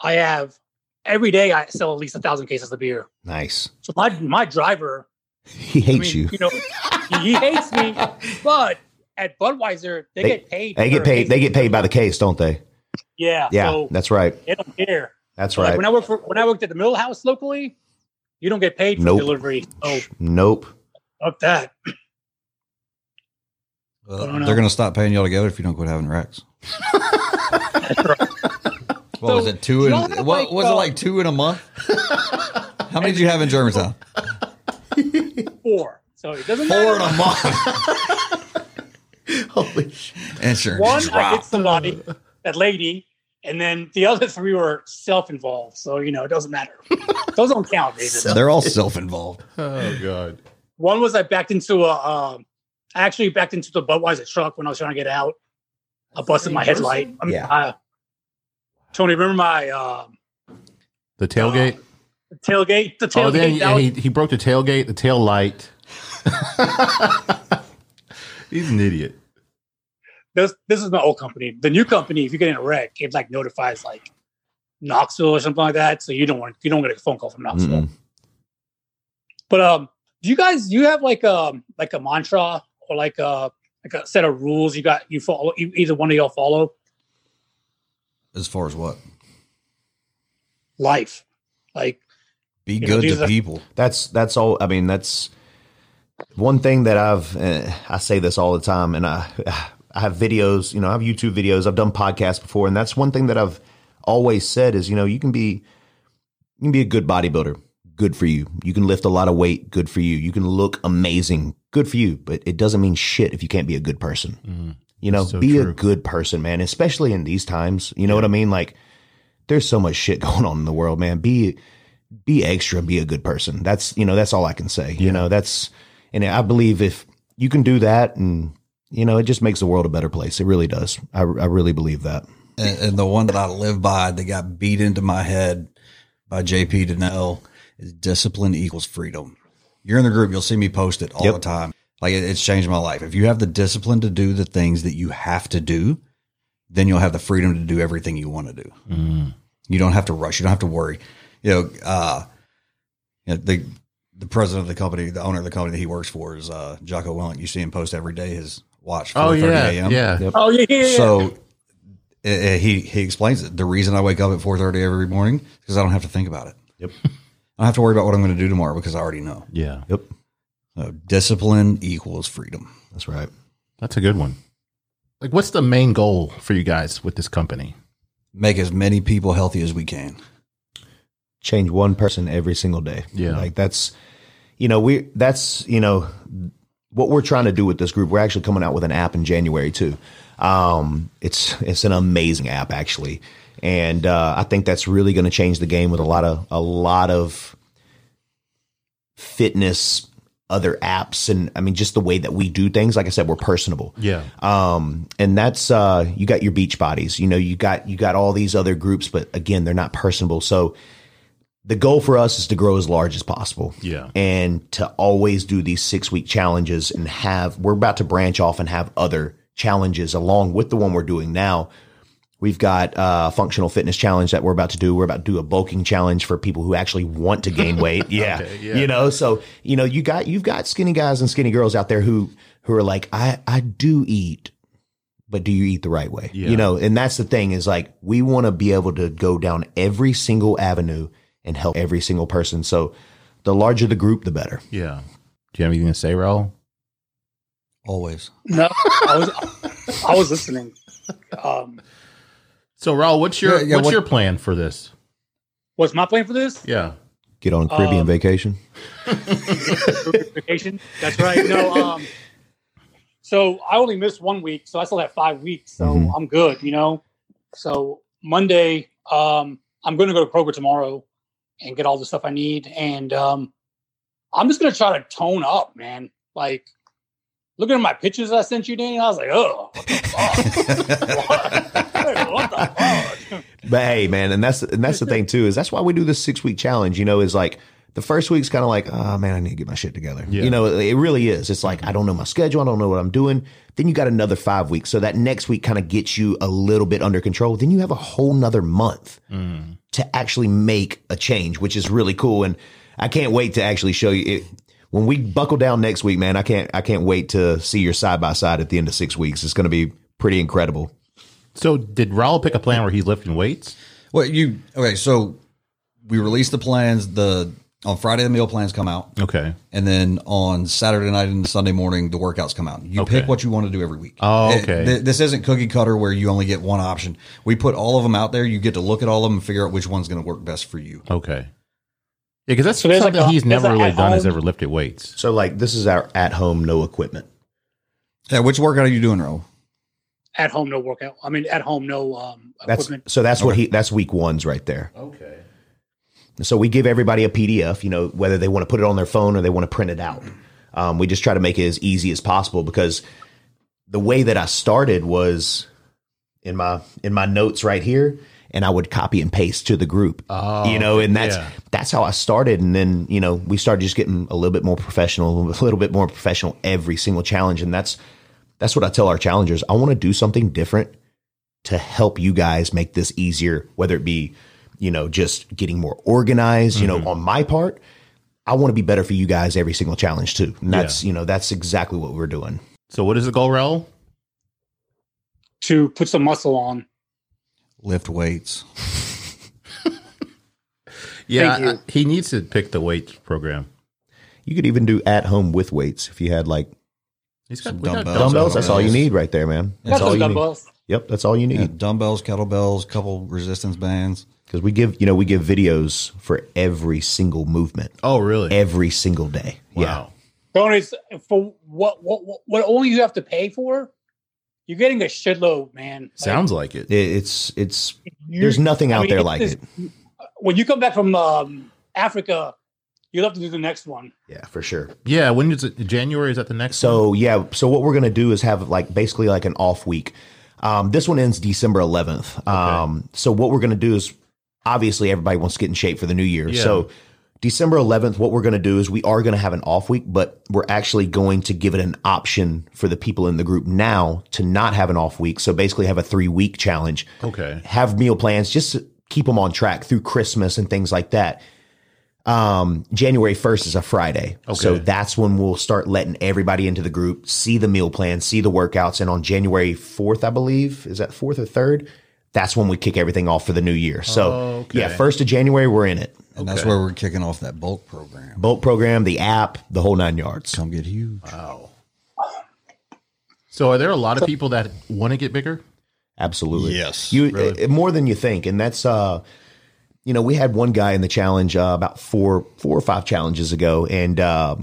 I have every day I sell at least a thousand cases of beer. Nice. So my my driver, He I hates mean, you. know, he, he hates me, but at Budweiser they, They- get paid. They get paid. They get paid by the case, don't they? Yeah, Yeah, So that's right. they don't care. That's So, like right. when I work for when I worked at the Mill House locally, you don't get paid for Nope. delivery. Oh, Nope. fuck that. Well, I don't know. they're going to stop paying y'all together if you don't quit having wrecks. What was it? Two you in what like, was it like two in a month? How many did you have in Germantown? Four. So it doesn't Four matter. in a month. Holy sh- Insurance One, I get somebody that lady, and then the other three were self-involved. So you know, it doesn't matter. Those don't count, David. They're all self-involved. Oh god. One was I backed into a, um, I actually backed into the Budweiser truck when I was trying to get out. I busted my headlight. I mean, Yeah. uh, Tony, remember my um The tailgate. The tailgate? The tailgate. oh, then that was- he he broke the tailgate, the tail light. He's an idiot. this this is my old company. The new company, if you get in a wreck, it like notifies like Knoxville or something like that. So you don't want you don't get a phone call from Knoxville. Mm-mm. But um, do you guys you have like um like a mantra or like a like a set of rules you got you follow you, either one of y'all follow As far as what? life like Be You know, good to are- people. That's that's all. I mean, that's one thing that I've. Uh, I say this all the time, and I I have videos. You know, I have YouTube videos. I've done podcasts before, and that's one thing that I've always said is, you know, you can be you can be a good bodybuilder. Good for you. You can lift a lot of weight. Good for you. You can look amazing. Good for you. But it doesn't mean shit if you can't be a good person. Mm. You know, So be true. a good person, man. Especially in these times. You know what I mean? Like, there's so much shit going on in the world, man. Be be extra. Be a good person. That's you know that's all I can say. You know that's and I believe if you can do that, and you know it just makes the world a better place. It really does. I I really believe that. And, and the one that I live by that got beat into my head by JP Dinnell is discipline equals freedom. You're in the group, you'll see me post it all Yep. the time. Like it, it's changed my life. If you have the discipline to do the things that you have to do, then you'll have the freedom to do everything you want to do. Mm. You don't have to rush. You don't have to worry. You know, uh, you know, the the president of the company, the owner of the company that he works for is uh, Jocko Willink. You see him post every day his watch. Oh yeah, yeah. Yep. oh yeah yeah, yeah. So uh, uh, he he explains it. The reason I wake up at four thirty every morning is because I don't have to think about it. Yep. I don't have to worry about what I'm going to do tomorrow because I already know. Yeah, Yep. So discipline equals freedom. That's right. that's a good one. Like, what's the main goal for you guys with this company? Make as many people healthy as we can. Change one person every single day. Yeah. Like that's you know we that's you know what we're trying to do with this group. We're actually coming out with an app in January too. Um, it's it's an amazing app actually, and uh, I think that's really going to change the game with a lot of a lot of fitness other apps and I mean just the way that we do things. Like I said, we're personable. Yeah, Um, and that's uh, you got your beach bodies. You know, you got you got all these other groups, but again, they're not personable. So the goal for us is to grow as large as possible. Yeah. and to always do these six week challenges and have. We're about to branch off and have other challenges along with the one we're doing now. We've got uh, a functional fitness challenge that we're about to do. We're about to do a bulking challenge for people who actually want to gain weight. Yeah. Okay, yeah. You know, so you know, you got you've got skinny guys and skinny girls out there who who are like, I I do eat, but do you eat the right way? Yeah. You know, and that's the thing is like we want to be able to go down every single avenue and help every single person. So the larger the group, the better. yeah. Do you have anything to say, Raul? Always. no I was I was listening um So, Raul, what's your Yeah, yeah, what's what- your plan for this? what's my plan for this Yeah, Get on Caribbean Um, vacation. vacation. That's right. No, um, so I only missed one week, so I still have five weeks, so Mhm. I'm good. You know, so Monday, um, I'm going to go to Kroger tomorrow and get all the stuff I need, and um, I'm just going to try to tone up, man. Like looking at my pictures I sent you, Danny, I was like, oh, what the fuck? what? what the fuck? But hey, man, and that's and that's the thing too is that's why we do this six week challenge. You know, is like the first week's kind of like, oh man, I need to get my shit together. Yeah. You know, it really is. It's like I don't know my schedule, I don't know what I'm doing. Then you got another five weeks, so that next week kind of gets you a little bit under control. Then you have a whole nother month Mm. to actually make a change, which is really cool. And I can't wait to actually show you it. When we buckle down next week, man, I can't I can't wait to see your side by side at the end of six weeks. It's going to be pretty incredible. So, did Raul pick a plan where he's lifting weights? Well, you okay? So we released the plans. The on Friday the meal plans come out, Okay. and then on Saturday night and Sunday morning the workouts come out. You Okay. pick what you want to do every week. Oh, It- okay. th- this isn't cookie cutter where you only get one option. We put all of them out there. You get to look at all of them and figure out which one's going to work best for you. Okay. Yeah, because that's So something like a- he's never really at done. Is home- ever lifted weights? So like this is our at home no equipment. Yeah, which workout are you doing, Ro? at home no workout. I mean, at home no um, That's equipment. so that's what he that's week one's right there. Okay. So we give everybody a PDF, you know, whether they want to put it on their phone or they want to print it out. Um, we just try to make it as easy as possible because the way that I started was in my in my notes right here, and I would copy and paste to the group. Oh, you know, and that's yeah. that's how I started. And then you know we started just getting a little bit more professional, a little bit more professional every single challenge, and that's that's what I tell our challengers. I want to do something different to help you guys make this easier, whether it be, you know, just getting more organized, you know, mm-hmm. on my part. I want to be better for you guys every single challenge too. And that's, you know, that's exactly what we're doing. So what is the goal, Raul? to put some muscle on. Lift weights. Yeah, I- he needs to pick the weight program. You could even do at home with weights if you had like He's got Some we got dumbbells. dumbbells. That's all you need right there, man. That's That's all some you need. Yep, that's all you Yeah, need. dumbbells, kettlebells, couple resistance bands. Because we give, you know, we give videos for every single movement, Oh, really? every single day. Yeah. Wow. Tony, for what, what what what only you have to pay for, you're getting a shitload, man. Sounds like it. It- It's it's you- there's nothing I out mean, there like this- it. When you come back from um, Africa, you'll have to do the next one. Yeah, for sure. Yeah. When is it? January is that the next? one? So yeah, so what we're gonna do is have like basically like an off week. Um, this one ends December 11th. Um, so what we're gonna do is obviously everybody wants to get in shape for the new year. Yeah. So December 11th, what we're gonna do is we are gonna have an off week, but we're actually going to give it an option for the people in the group now to not have an off week. So basically have a three week challenge Okay. have meal plans just keep them on track through Christmas and things like that. Um, January 1st is a Friday. So that's when we'll start letting everybody into the group see the meal plan, see the workouts. And on January 4th, I believe, is that 4th or 3rd? That's when we kick everything off for the new year. So Okay. yeah, 1st of January, we're in it. And that's where we're kicking off that bulk program. Bulk program, the app, the whole nine yards. Come get huge. Wow. So are there a lot of people that want to get bigger? Absolutely. Yes, You really. uh, more than you think, and that's uh, you know, we had one guy in the challenge uh, about four, four or five challenges ago, and uh,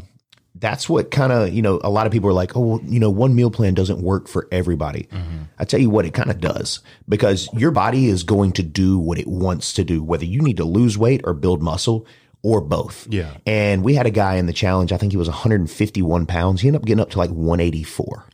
that's what kind of you know a lot of people are like, oh, well, you know, one meal plan doesn't work for everybody. Mm-hmm. I tell you what, it kind of does because your body is going to do what it wants to do, whether you need to lose weight or build muscle or both. Yeah. And we had a guy in the challenge. I think he was 151 pounds. He ended up getting up to like 184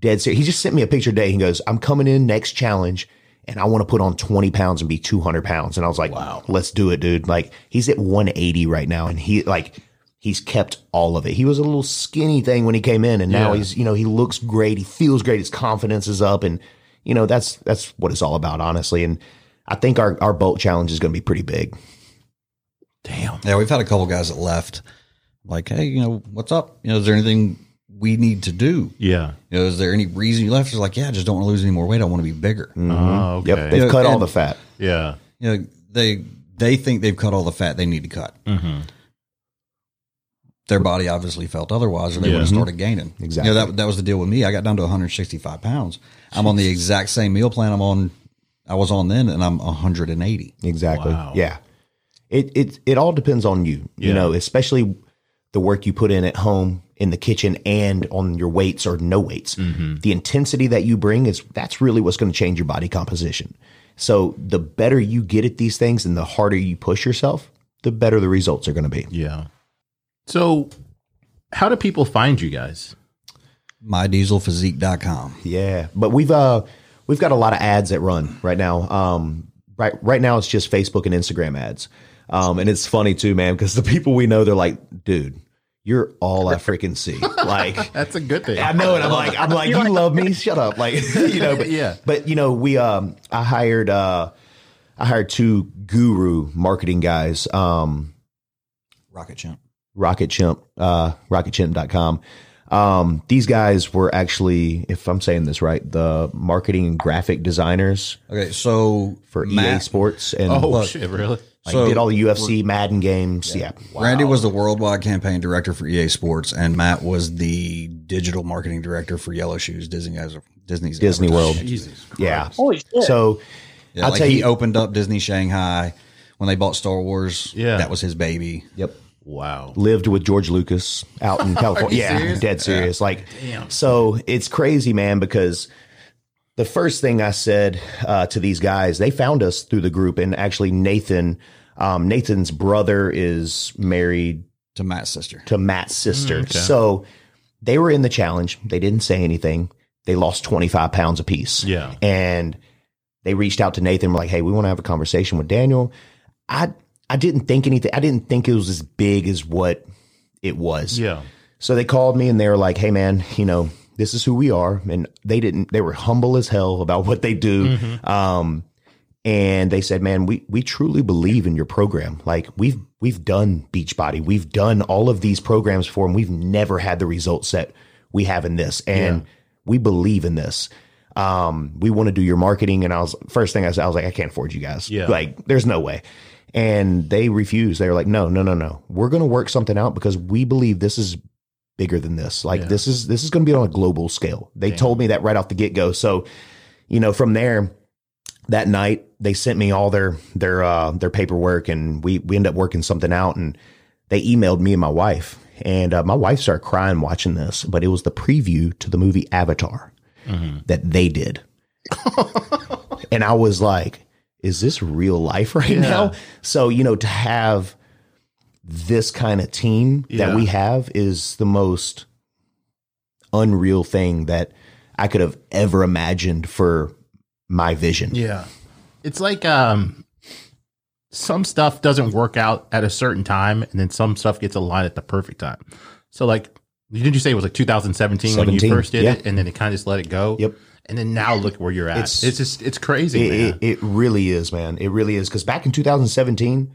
dead serious. He just sent me a picture today. He goes, I'm coming in next challenge and I want to put on 20 pounds and be 200 pounds. And I was like, wow, let's do it, dude. Like he's at 180 right now. And he like, he's kept all of it. He was a little skinny thing when he came in and now Yeah. he's, you know, he looks great. He feels great. His confidence is up. And, you know, that's, that's what it's all about, honestly. And I think our, our boat challenge is going to be pretty big. Damn. Yeah, we've had a couple guys that left. Like, hey, you know, what's up? You know, is there anything we need to do? Yeah. You know, is there any reason you left? It's like, yeah, I just don't want to lose any more weight. I want to be bigger. Oh, okay. Yep. They've Yeah, cut all the fat. Yeah. You know, they they think they've cut all the fat they need to cut. Mm-hmm. Their body obviously felt otherwise, or they Yeah. would have started gaining. Exactly. You know, that that was the deal with me. I got down to 165 pounds. I'm on the exact same meal plan I'm on. I was on then, and I'm 180. Exactly. Wow. Yeah. It it it all depends on you. Yeah. You know, especially the work you put in at home, in the kitchen, and on your weights or no weights. Mm-hmm. The intensity that you bring is that's really what's going to change your body composition. So the better you get at these things and the harder you push yourself, the better the results are going to be. Yeah. So, how do people find you guys? MyDieselPhysique.com. Yeah, but we've uh we've got a lot of ads that run right now. Um, right right now it's just Facebook and Instagram ads. Um, and it's funny too, man, because the people we know they're like, dude, you're all I freaking see. Like, That's a good thing. I know it. I'm like, I'm like, you love me? Shut up. Like, you know, but Yeah. But you know, we um, I hired uh, I hired two guru marketing guys. Um, Rocket Chimp. Rocket Chimp, uh, rocketchimp.com. Um, these guys were actually, if I'm saying this right, the marketing and graphic designers Okay, so for EA Sports and Oh Look. shit! Really? like, so did all the UFC Madden games. Yeah. Randy was the worldwide campaign director for EA Sports, and Matt was the digital marketing director for Yellow Shoes, Disney as Disney's Disney World. Jesus. Christ. Yeah. Holy shit! So Yeah, I'll like tell he you. opened up Disney Shanghai when they bought Star Wars. Yeah. that was his baby. yep. Wow. lived with George Lucas out in California. yeah, serious? dead serious. Like, Damn. so it's crazy, man, because the first thing I said uh, to these guys, they found us through the group, and actually Nathan, um, Nathan's brother is married To Matt's sister. to Matt's sister. okay. So they were in the challenge. They didn't say anything. They lost 25 pounds apiece. Yeah. And they reached out to Nathan were like, Hey, we want to have a conversation with Daniel. I, I didn't think anything. I didn't think it was as big as what it was. Yeah. So they called me and they were like, Hey man, you know, this is who we are. And they didn't, they were humble as hell about what they do. Um, and they said, "Man, we we truly believe in your program. Like we've we've done Beachbody, we've done all of these programs for them. We've never had the results that we have in this, and Yeah. we believe in this. Um, we want to do your marketing." And I was first thing I said, I was like, "I can't afford you guys. Yeah. Like, there's no way." And they refused. They were like, "No, no, no, no. We're going to work something out because we believe this is." bigger than this like Yeah. this is this is going to be on a global scale they told me that right off the get-go so you know from there that night they sent me all their their uh their paperwork and we we ended up working something out and they emailed me and my wife and uh, my wife started crying watching this but it was the preview to the movie avatar that they did and i was like is this real life right now so you know to have this kind of team Yeah. that we have is the most unreal thing that i could have ever imagined for my vision Yeah. It's like um some stuff doesn't work out at a certain time and then some stuff gets aligned at the perfect time. So like didn't you say it was like 2017 when you first did yeah. it and then it kind of just let it go? Yep. And then now look where you're at. It's- It's, just it's crazy, It, man. it, it really is, man. It really is. Because back in 2017,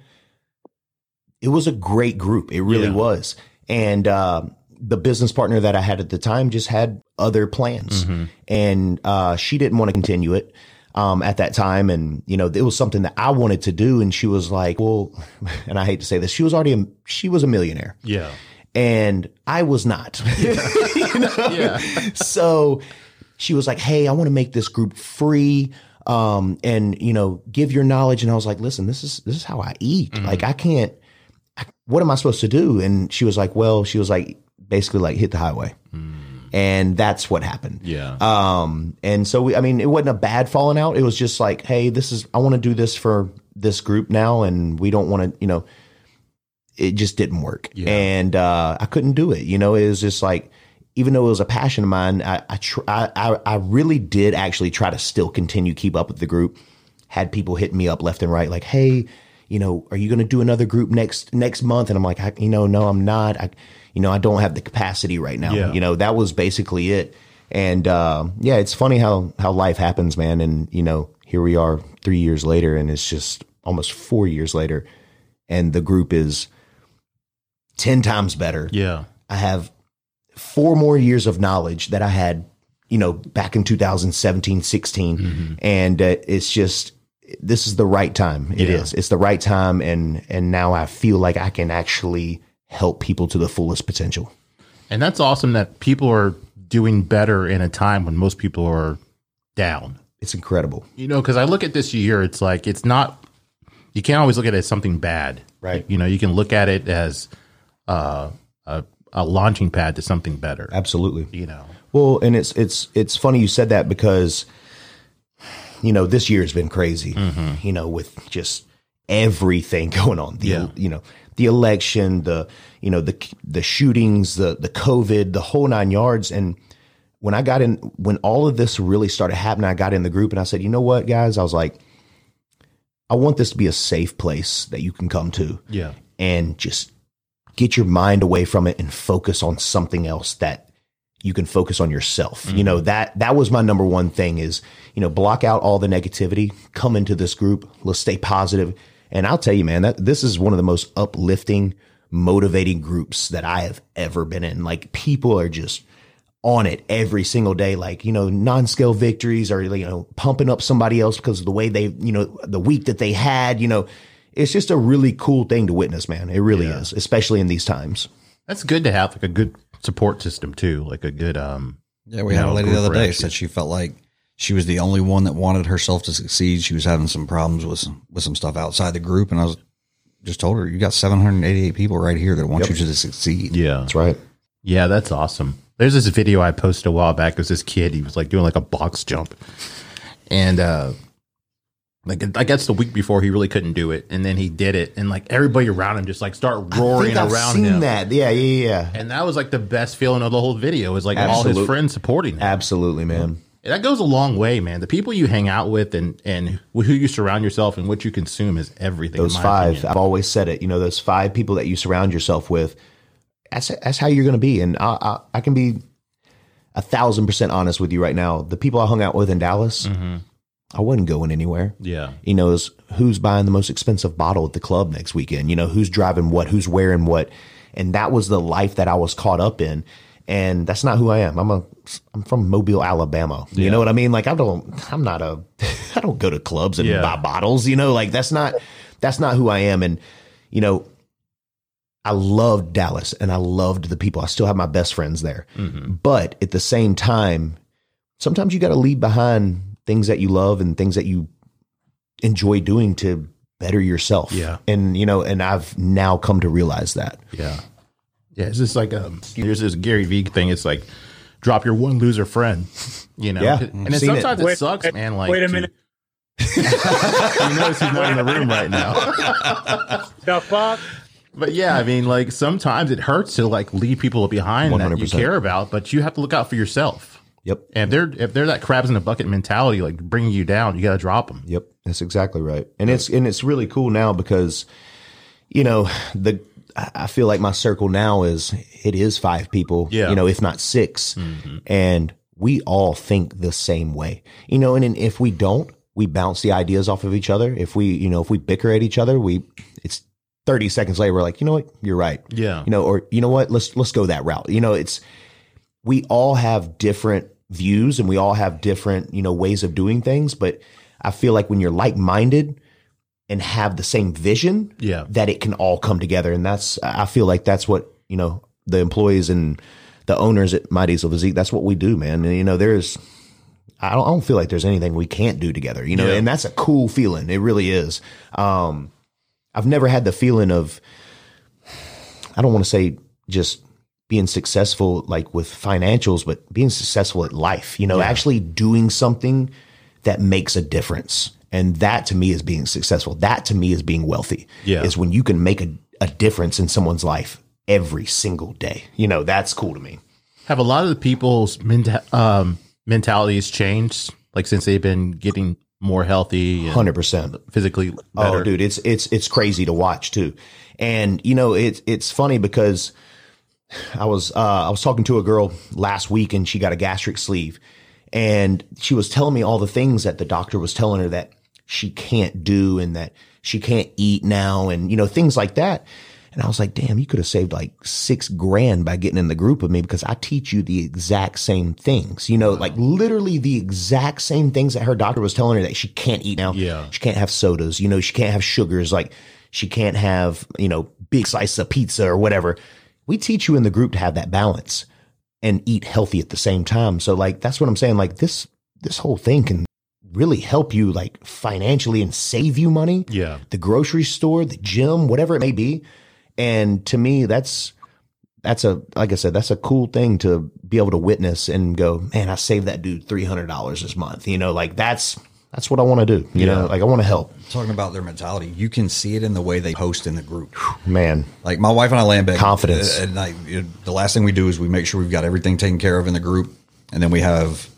it was a great group. It really Yeah. was. And uh, the business partner that I had at the time just had other plans, Mm-hmm. and uh, she didn't want to continue it. Um, at that time, and you know, it was something that I wanted to do, and she was like, "Well," and I hate to say this, she was already a, she was a millionaire, yeah. and I was not. You know? Yeah. so she was like, "Hey, I want to make this group free, um, and you know, give your knowledge." And I was like, "Listen, this is this is how I eat. Mm-hmm. Like, I can't. I, what am I supposed to do?" And she was like, "Well, she was like, basically, like hit the highway." And that's what happened. Mm. Yeah. Um, and so we, I mean, it wasn't a bad falling out. It was just like, hey, this is, I want to do this for this group now, and we don't want to, you know, it just didn't work. Yeah. And uh, I couldn't do it. You know, it was just like, even though it was a passion of mine, I I, tr- I I really did actually try to still continue keep up with the group. Had people hitting me up left and right, like, hey, you know, are you going to do another group next next month? And I'm like, I, you know, no, I'm not. I, you know, I don't have the capacity right now. Yeah. You know, that was basically it. And uh, yeah, it's funny how how life happens, man. And you know, here we are three years later, and it's just almost four years later, and the group is ten times better. yeah. I have four more years of knowledge that I had, you know, back in 2017, 16. And uh, it's just, this is the right time. It is. Yeah. It's the right time. And, and now I feel like I can actually help people to the fullest potential. And that's awesome that people are doing better in a time when most people are down. It's incredible. You know, because I look at this year, it's like it's not. You can't always look at it as something bad, Right. You know, you can look at it as uh, a launching pad to something better. Absolutely. You know, Well, and it's it's it's funny you said that because you know this year has been crazy. Mm-hmm. You know, with just everything going on. The Yeah. you know the election, the you know the the shootings, the the COVID, the whole nine yards. And when I got in, when all of this really started happening, I got in the group and I said, you know what, guys, I was like, I want this to be a safe place that you can come to yeah, and just get your mind away from it and focus on something else that you can focus on yourself. You mm-hmm. know, that that was my number one thing is, you know, block out all the negativity, come into this group, let's stay positive. And I'll tell you, man, that this is one of the most uplifting, motivating groups that I have ever been in. Like people are just on it every single day, like, you know, non-scale victories or, you know, pumping up somebody else because of the way they, you know, the week that they had, you know, it's just a really cool thing to witness, man. It really Yeah. is, especially in these times. that's good to have like a good support system too, like a good um. Yeah, we had know, a lady the other day said she felt like she was the only one that wanted herself to succeed. She was having some problems with some, with some stuff outside the group, and I was just told her, "You got 788 people right here that want you to succeed." Yeah, That's right. yeah, that's awesome. there's this video I posted a while back. It was this kid. He was like doing like a box jump, and uh, like I guess the week before he really couldn't do it, and then he did it, and like everybody around him just like start I roaring think I've around seen him. that. Yeah, yeah, yeah. And that was like the best feeling of the whole video is like all his friends supporting him. Absolutely, man. And that goes a long way, man. The people you hang out with and and who you surround yourself and what you consume is everything. in Those five, opinion. I've always said it. You know, those five people that you surround yourself with, that's that's how you're going to be. And I, I, I can be a thousand percent honest with you right now. The people I hung out with in Dallas, mm-hmm. I wasn't going anywhere. Yeah, You know, is who's buying the most expensive bottle at the club next weekend? You know, who's driving what? Who's wearing what? And that was the life that I was caught up in. And that's not who I am. I'm a, I'm from Mobile, Alabama. You know what I mean? Like I don't, I'm not a, I don't go to clubs and Yeah. buy bottles. You know, like that's not, that's not who I am. And you know, I loved Dallas and I loved the people. I still have my best friends there. Mm-hmm. But at the same time, sometimes you got to leave behind things that you love and things that you enjoy doing to better yourself. Yeah. And you know, and I've now come to realize that. yeah, yeah. It's just like um, there's this Gary Vee thing. It's like drop your one loser friend. You know, Yeah, and then seen it. sometimes it, Wait- sucks, man. Like, wait a to- minute. you notice he's not in the room right now. The fuck? But yeah, I mean, like sometimes it hurts to like leave people behind that you care about, but you have to look out for yourself. Yep. And if they're if they're that crabs in a bucket mentality, like bringing you down, you got to drop them. Yep, that's exactly right. And it's and it's really cool now because you know, the I feel like my circle now is it is five people, Yeah. you know, if not 6 mm-hmm. And we all think the same way. You know, and, and if we don't, we bounce the ideas off of each other. If we, you know, if we bicker at each other, we it's 30 seconds later we're like, "You know what? You're right." Yeah. You know, or you know what? Let's let's go that route. You know, it's we all have different views and we all have different, you know, ways of doing things, but I feel like when you're like-minded and have the same vision, Yeah. that it can all come together and that's I feel like that's what, you know, the employees and the owners at My Diesel Physique, that's what we do, man. And you know, there's I don't, I don't feel like there's anything we can't do together, you know, Yeah. and that's a cool feeling. It really is. Um, I've never had the feeling of, I don't want to say just being successful like with financials, but being successful at life, you know, actually doing something that makes a difference. And that to me is being successful. That to me is being wealthy. Yeah. Is when you can make a, a difference in someone's life every single day. You know, that's cool to me. Have a lot of the people's menta- um, mentalities changed, like since they've been getting more healthy and Hundred percent. physically better? Oh, dude, it's it's it's crazy to watch too. And you know, it's it's funny because I was uh, I was talking to a girl last week and she got a gastric sleeve, and she was telling me all the things that the doctor was telling her that she can't do and that she can't eat now and you know things like that. And I was like, damn, you could have saved like six grand by getting in the group with me because I teach you the exact same things. You know, like literally the exact same things that her doctor was telling her that she can't eat now. Yeah. She can't have sodas. You know, she can't have sugars. Like she can't have, you know, big slice of pizza or whatever. We teach you in the group to have that balance and eat healthy at the same time. So like, that's what I'm saying. Like this, this whole thing can really help you like financially and save you money Yeah. the grocery store, the gym, whatever it may be. And to me, that's that's a like I said, that's a cool thing to be able to witness and go, man, I saved that dude three hundred dollars this month. You know, like that's that's what I want to do. You know, like I want to help. Talking about their mentality, you can see it in the way they post in the group. Man, Like my wife and I land back Confidence. and At night, you know, the last thing we do is we make sure we've got everything taken care of in the group, and then we have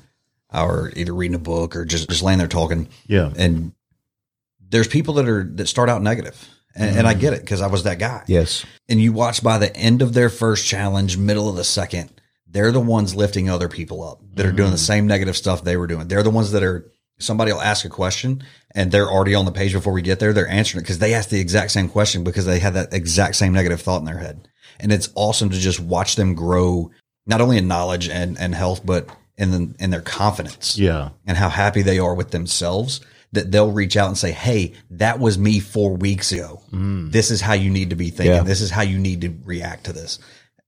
our either reading a book or just just laying there talking. Yeah. And there's people that are that start out negative, and, and I mm-hmm. get it because I was that guy. yes, And you watch by the end of their first challenge, middle of the second, they're the ones lifting other people up that are doing the mm. same negative stuff they were doing. They're the ones that are somebody will ask a question and they're already on the page before we get there. They're answering it because they asked the exact same question because they had that exact same negative thought in their head. And it's awesome to just watch them grow, not only in knowledge and, and health, but in the, in their confidence Yeah. and how happy they are with themselves that they'll reach out and say, Hey, that was me four weeks ago. Mm. This is how you need to be thinking. Yeah. This is how you need to react to this.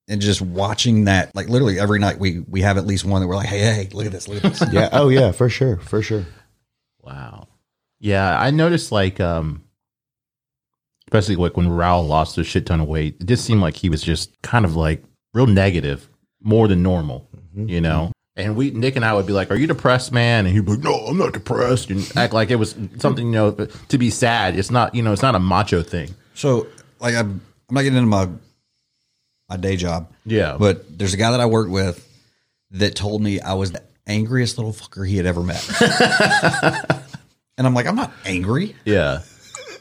And just watching that, like literally every night we, we have at least one that we're like, Hey, hey, look at this, look at this. yeah, oh yeah, for sure, for sure. Wow. Yeah, I noticed like um especially like when Raul lost a shit ton of weight, it just seemed like he was just kind of like real negative more than normal, you know. And we Nick and I would be like, "Are you depressed, man?" And he'd be like, "No, I'm not depressed," and act like it was something you know to be sad. It's not, you know, it's not a macho thing. So, like, I'm, I'm not getting into my my day job. Yeah. But there's a guy that I worked with that told me I was the angriest little fucker he had ever met. and I'm like, I'm not angry. Yeah,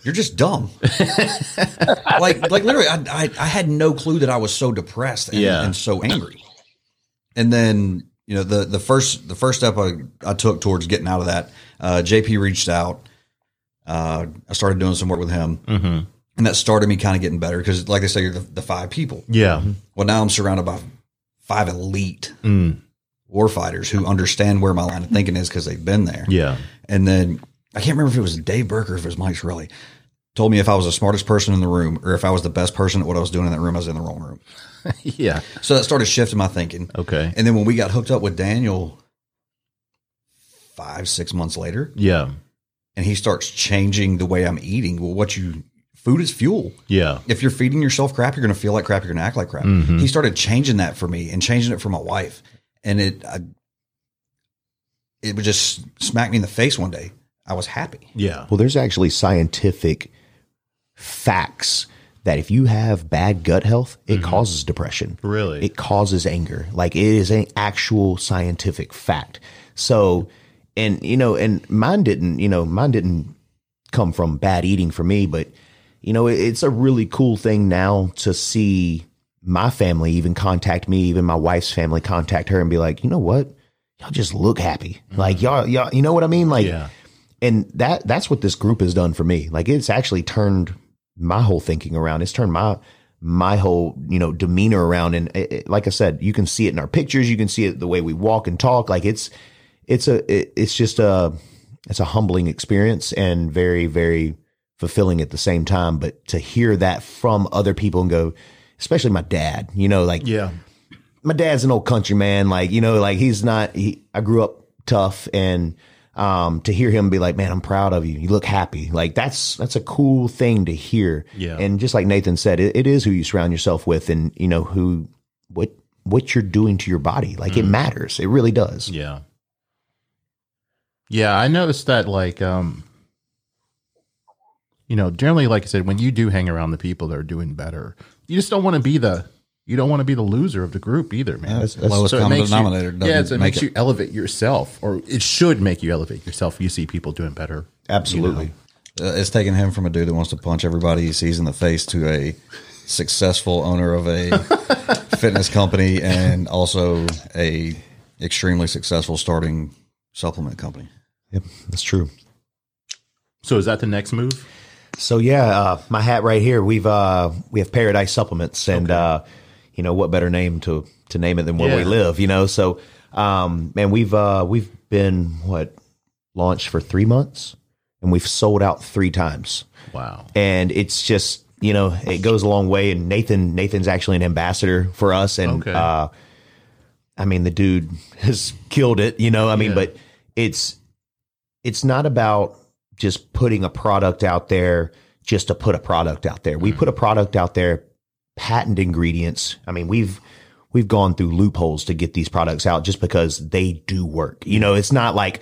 You're just dumb. like, like literally, I, I, I had no clue that I was so depressed and, Yeah. and so angry. And then, you know, the the first the first step I, I took towards getting out of that, uh, JP reached out. Uh, I started doing some work with him, Mhm. and that started me kind of getting better because, like I say, you're the, the five people. yeah, Well, now I'm surrounded by five elite Mm. War fighters who understand where my line of thinking is because they've been there. yeah, And then I can't remember if it was Dave Burke or if it was Mike Shirley. Told me if I was the smartest person in the room or if I was the best person at what I was doing in that room, I was in the wrong room. yeah. So that started shifting my thinking. Okay, And then when we got hooked up with Daniel five, six months later, yeah, and he starts changing the way I'm eating. Well, what you food is fuel. yeah, If you're feeding yourself crap, you're going to feel like crap. You're going to act like crap. Mhm. He started changing that for me and changing it for my wife, and it I, it would just smack me in the face one day. I was happy. yeah, Well, there's actually scientific facts that if you have bad gut health, it mm-hmm. causes depression. Really? It causes anger. Like it is an actual scientific fact. So, and you know, and mine didn't, you know, mine didn't come from bad eating for me, but you know, it's a really cool thing now to see my family even contact me, even my wife's family contact her and be like, you know what? Y'all just look happy. Mm-hmm. Like y'all, y'all, you know what I mean? Like, yeah, and that that's what this group has done for me. Like it's actually turned my whole thinking around. It's turned my my whole you know demeanor around. And it, it- like i said you can see it in our pictures. You can see it the way we walk and talk. Like it's it's a it, it's just a it's a humbling experience and very very fulfilling at the same time. But to hear that from other people and go especially my dad you know like yeah, my dad's an old country man. Like, you know, like he's not, he, I grew up tough and, um, to hear him be like, man, I'm proud of you. You look happy. Like that's, that's a cool thing to hear. Yeah. And just like Nathan said, it, it is who you surround yourself with and, you know, who, what, what you're doing to your body. Like it matters. It really does. Yeah. Yeah, I noticed that like um you know, generally like I said, when you do hang around the people that are doing better, you just don't want to be the you don't want to be the loser of the group either, man. that's- that's- Lowest it common makes you- denominator. doesn't yeah, so it make makes you elevate yourself, or it should make you elevate yourself. You see people doing better. Absolutely. Uh, it's taken him from a dude that wants to punch everybody he sees in the face to a successful owner of a fitness company and also a extremely successful starting supplement company. Yep. That's true. So is that the next move? So yeah, uh, my hat right here. We've uh, we have Paradise Supplements, and uh, you know what better name to to name it than where we live. You know, so um, man, we've uh, we've been what launched for three months, and we've sold out three times, Wow. and it's just you know it goes a long way. And Nathan Nathan's actually an ambassador for us, and Okay. uh, I mean the dude has killed it. You know, I mean, Yeah. but it's it's not about just putting a product out there just to put a product out there. We mm. put a product out there, patent ingredients. I mean, we've we've gone through loopholes to get these products out just because they do work. You know, it's not like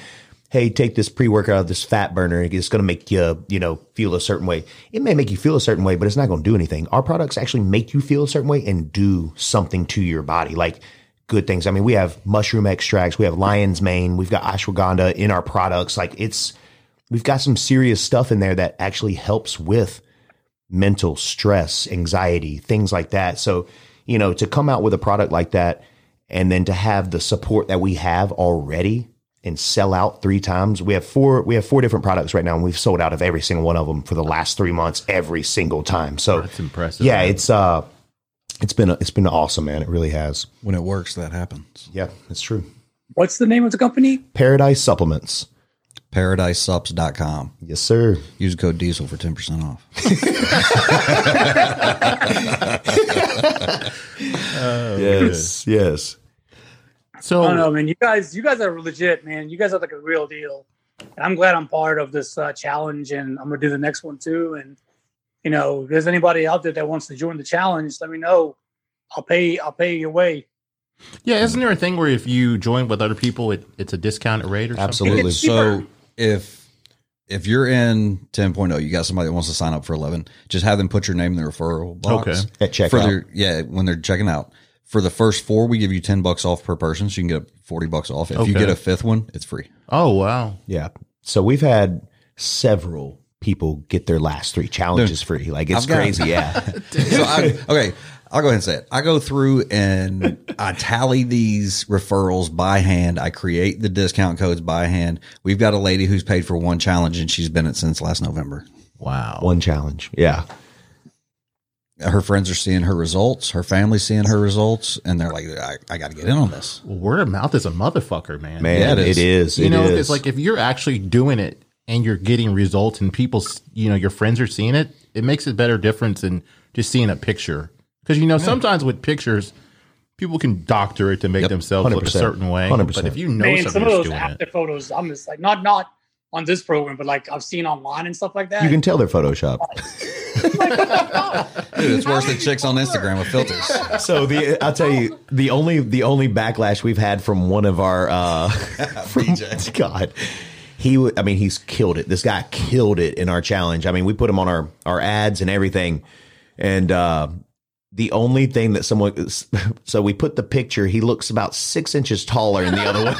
hey, take this pre-workout, this fat burner, it's going to make you, you know, feel a certain way. It may make you feel a certain way, but it's not going to do anything. Our products actually make you feel a certain way and do something to your body. Like good things. I mean, we have mushroom extracts, we have lion's mane, we've got ashwagandha in our products. Like it's we've got some serious stuff in there that actually helps with mental stress, anxiety, things like that. So, you know, to come out with a product like that and then to have the support that we have already and sell out three times. We have four we have four different products right now and we've sold out of every single one of them for the last 3 months every single time. So, That's impressive. yeah, man. it's uh it's been it's been awesome, man. It really has. When it works, that happens. Yeah, it's true. What's the name of the company? Paradise Supplements. ParadiseSups.com. Yes, sir. Use code diesel for 10% off. yes, yes. so I don't know, man. You guys, you guys are legit, man. You guys are like a real deal. And I'm glad I'm part of this uh, challenge, and I'm gonna do the next one too. And you know, if there's anybody out there that wants to join the challenge, let me know. I'll pay. I'll pay your way. Yeah, isn't there a thing where if you join with other people, it, it's a discounted rate or something? Absolutely. So cheaper. If if you're in 10.0, you got somebody that wants to sign up for 11, just have them put your name in the referral box. Okay. At checkout. For their, yeah, when they're checking out. For the first four, we give you 10 bucks off per person, so you can get 40 bucks off. If you get a fifth one, it's free. Oh wow! Yeah. So we've had several people get their last three challenges free. Like it's I've got- crazy. Yeah. so I, okay, I'll go ahead and say it. I go through and I tally these referrals by hand. I create the discount codes by hand. We've got a lady who's paid for one challenge and she's been it since last November. Wow. One challenge. Yeah. Her friends are seeing her results. Her family's seeing her results, and they're like, "I, I got to get in on this." Well, word of mouth is a motherfucker, man. Man, Yeah, it it is. is. you It know, is. it's like if you're actually doing it and you're getting results, and people, you know, your friends are seeing it, it makes a better difference than just seeing a picture. Because you know, sometimes with pictures, people can doctor it to make themselves look a certain way. 100%. But if you know Man, some of those doing after it, photos, I'm just like not not on this program, but like I've seen online and stuff like that. you can tell they're Photoshop. Dude, it's worse than chicks on Instagram with filters. So the I'll tell you the only the only backlash we've had from one of our uh from BJ. God. He I mean he's killed it. This guy killed it in our challenge. I mean we put him on our our ads and everything. And uh the only thing that someone so we put the picture he looks about six inches taller in the other one.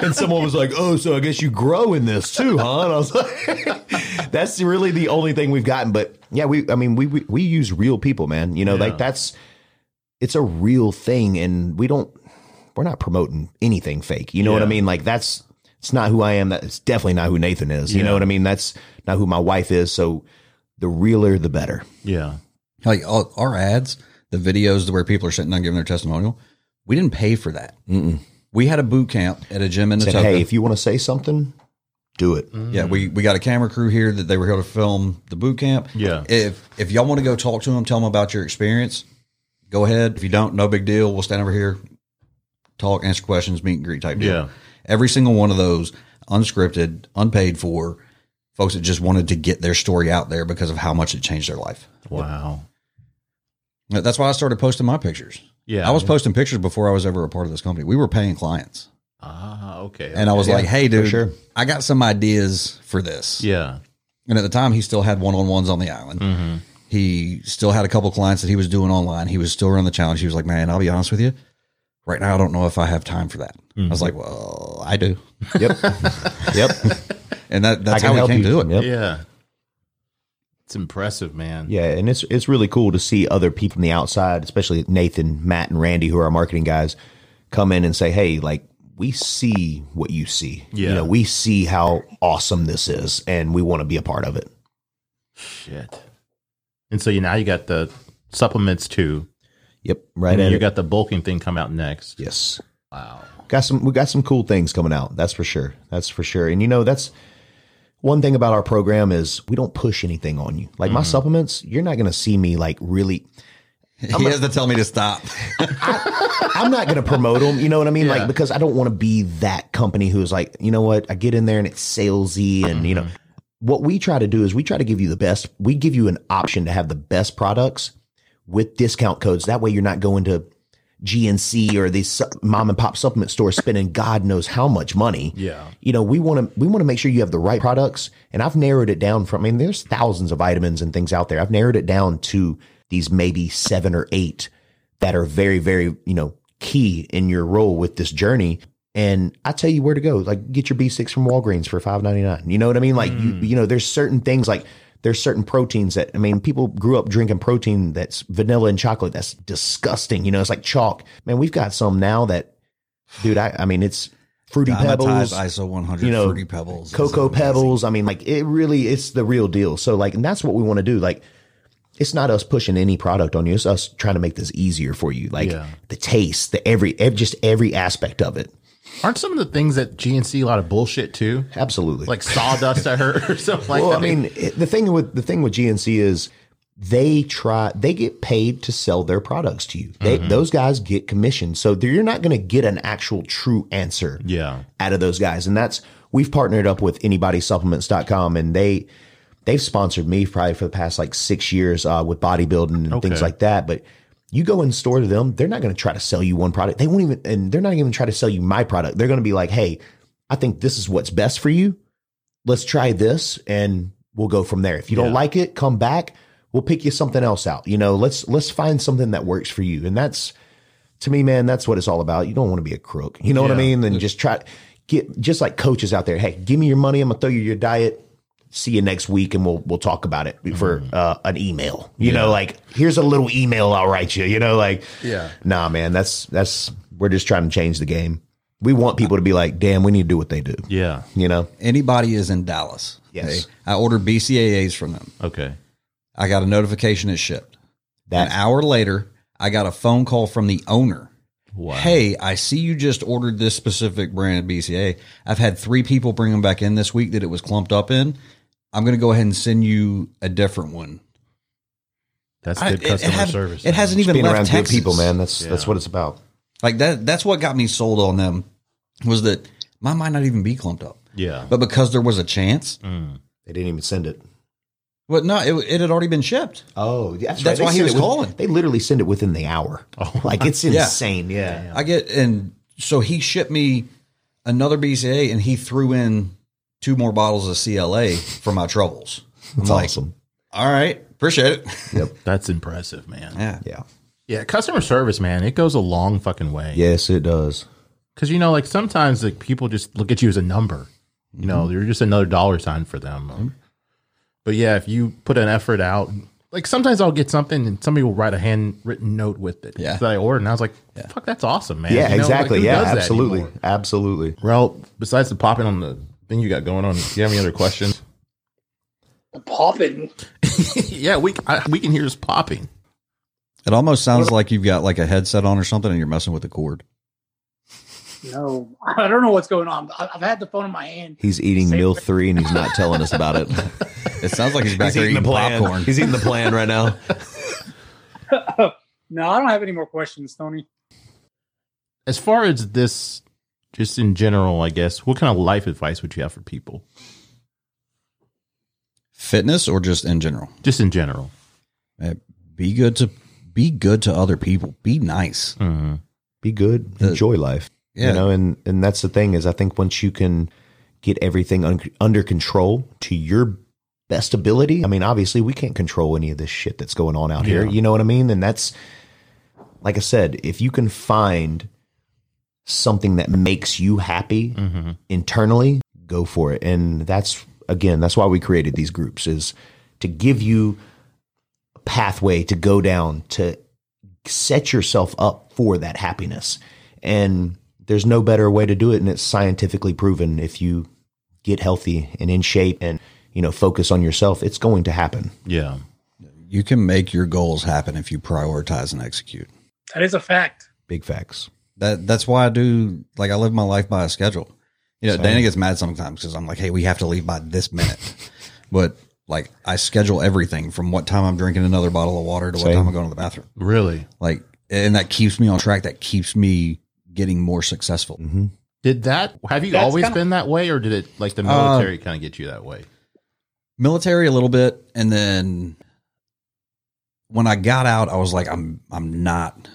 And someone was like oh so i guess you grow in this too huh? And i was like that's really the only thing we've gotten. But yeah we i mean we we, we use real people man. You know Yeah. like that's it's a real thing and we don't we're not promoting anything fake. You know what i mean? Like that's it's not who i am. That's definitely not who nathan is. You know what i mean? That's not who my wife is. So the realer the better. Yeah, Like all, our ads, the videos where people are sitting down giving their testimonial, we didn't pay for that. We had a boot camp at a gym in said hey if you want to say something do it Yeah, we, we got a camera crew here that they were here to film the boot camp. Yeah. If if y'all want to go talk to them, tell them about your experience. Go ahead. If you don't, no big deal. We'll stand over here, talk, answer questions, meet and greet type deal. Yeah. Every single one of those, unscripted, unpaid for, folks that just wanted to get their story out there because of how much it changed their life. wow, That's why I started posting my pictures. yeah. I was posting pictures before I was ever a part of this company. We were paying clients. ah okay, And I was Yeah, like, hey, dude, sure. I got some ideas for this. yeah, And at the time, he still had one on ones on the island. Mm-hmm. He still had a couple clients that he was doing online. He was still running the challenge. He was like, man, I'll be honest with you. Right now, I don't know if I have time for that. I Mm-hmm. was like, well, I do. Yep. yep. And that, that's can how we help came you. to it. Yep. yeah. It's impressive, man. Yeah, and it's it's really cool to see other people from the outside, especially Nathan, Matt, and Randy, who are our marketing guys, come in and say, "Hey, like we see what you see. Yeah. You know, we see how awesome this is, and we want to be a part of it." Shit. And so you now you got the supplements too, Yep. Right. and then you it. got the bulking thing come out next. yes. Wow. got some we got some cool things coming out that's for sure that's for sure and you know that's one thing about our program is we don't push anything on you. Like my mm-hmm. supplements you're not going to see me like really he has to tell me to stop. i'm not going to promote them you know what i mean? Yeah. like because i don't want to be that company who's like you know what? I get in there and it's salesy and you know. Mm-hmm. What we try to do is we try to give you the best we give you an option to have the best products with discount codes. That way you're not going to GNC or these mom and pop supplement stores spending God knows how much money. Yeah. You know, we want to we want to make sure you have the right products, and I've narrowed it down from. I mean, there's thousands of vitamins and things out there. I've narrowed it down to these maybe seven or eight that are very, very you know key in your role with this journey. And I tell you where to go. Like, get your B6 from Walgreens for five ninety nine. You know what I mean? Like, you mm. you know, there's certain things like there's certain proteins that I mean, people grew up drinking protein that's vanilla and chocolate. That's disgusting. You know, it's like chalk. Man, we've got some now that, dude. I I mean, it's fruity pebbles, ISO 100 you know, fruity pebbles. cocoa pebbles. I mean, like it really, it's the real deal. So like, and that's what we want to do. Like, it's not us pushing any product on you. It's us trying to make this easier for you. Like Yeah. the taste, the every, just every aspect of it. Aren't some of the things at GNC a lot of bullshit too? Absolutely. Like sawdust, I heard, or something like well, that. I mean, it- the thing with the thing with GNC is they try they get paid to sell their products to you. They those guys get commission, so you're not going to get an actual true answer yeah, out of those guys. And that's we've partnered up with anybodysupplements.com and they they've sponsored me probably for the past like six years uh, with bodybuilding and things like that. But You go in store to them, they're not going to try to sell you one product. They won't even, and they're not even try to sell you my product. They're going to be like, hey, I think this is what's best for you. Let's try this and we'll go from there. If you don't like it, come back. We'll pick you something else out. You know, let's let's find something that works for you. And that's to me, man, that's what it's all about. You don't want to be a crook. You know what I mean? Then just try get just like coaches out there. Hey, give me your money. I'm gonna throw you your diet. See you next week, and we'll we'll talk about it for uh, an email. You know, like here's a little email I'll write you. You know, like Yeah. nah, man, that's that's we're just trying to change the game. We want people to be like, damn, we need to do what they do. Yeah. You know, Anybody is in Dallas. Yes. I ordered BCAAs from them. Okay. I got a notification it shipped. that An hour later, I got a phone call from the owner. Wow. Hey, I see you just ordered this specific brand of BCA. I've had three people bring them back in this week that it was clumped up in. I'm going to go ahead and send you a different one. That's I- good it- it customer had- service. It hasn't even being left around Texas. good people, man. That's that's what it's about. Like that. That's what got me sold on them. Was that mine might not even be clumped up, Yeah. but because there was a chance. Mm. They didn't even send it. But no, it, it had already been shipped. Oh, that's, That's right. They why he was it with- calling. They literally send it within the hour. Oh, like it's Yeah. insane. Yeah. I get and so he shipped me another BCA and he threw in two more bottles of CLA for my troubles. I'm That's like, awesome. all right, appreciate it. Yep. That's impressive, man. yeah. Yeah. Yeah, customer service, man, it goes a long fucking way. Yes, it does. Because you know, like sometimes like people just look at you as a number. You know, Mm-hmm. you're just another dollar sign for them. But yeah, if you put an effort out, like sometimes I'll get something and somebody will write a handwritten note with it Yeah. that I ordered, and I was like, "Fuck, that's awesome, man!" Yeah, You know, exactly. who yeah, absolutely. Absolutely. Well, besides the popping on the thing you got going on, do you have any other questions? Popping. yeah, we I, we can hear us popping. It almost sounds like you've got like a headset on or something and you're messing with the cord. No, I don't know what's going on. I- I've had the phone in my hand. He's eating Same meal thing. three and he's not telling us about it. It sounds like he's back there eating popcorn. He's eating the plan right now. No, I don't have any more questions, Tony. As far as this, just in general, I guess, what kind of life advice would you have for people? Fitness or just in general? Just in general. Uh, Be good to be good to other people. Be nice. Mm-hmm. Be good. The- Enjoy life. Yeah. You know, and and that's the thing is I think once you can get everything un- under control to your best ability. I mean, obviously we can't control any of this shit that's going on out here. You know what I mean? And that's like I said, if you can find something that makes you happy Mm-hmm. internally, go for it. And that's again, that's why we created these groups is to give you a pathway to go down to set yourself up for that happiness. And there's no better way to do it and it's scientifically proven if you get healthy and in shape and you know focus on yourself, it's going to happen. Yeah. You can make your goals happen if you prioritize and execute. That is a fact. Big facts. That that's why I do like I live my life by a schedule. You know, Same. Dana gets mad sometimes because I'm like, hey, we have to leave by this minute. but like I schedule everything from what time I'm drinking another bottle of water to what time I'm going to the bathroom. Really? Like and that keeps me on track. That keeps me getting more successful. Mm-hmm. Did that have you That's always kinda- been that way or did it like the Uh, military kind of get you that way? Military a little bit and then when I got out, I was like, I'm I'm not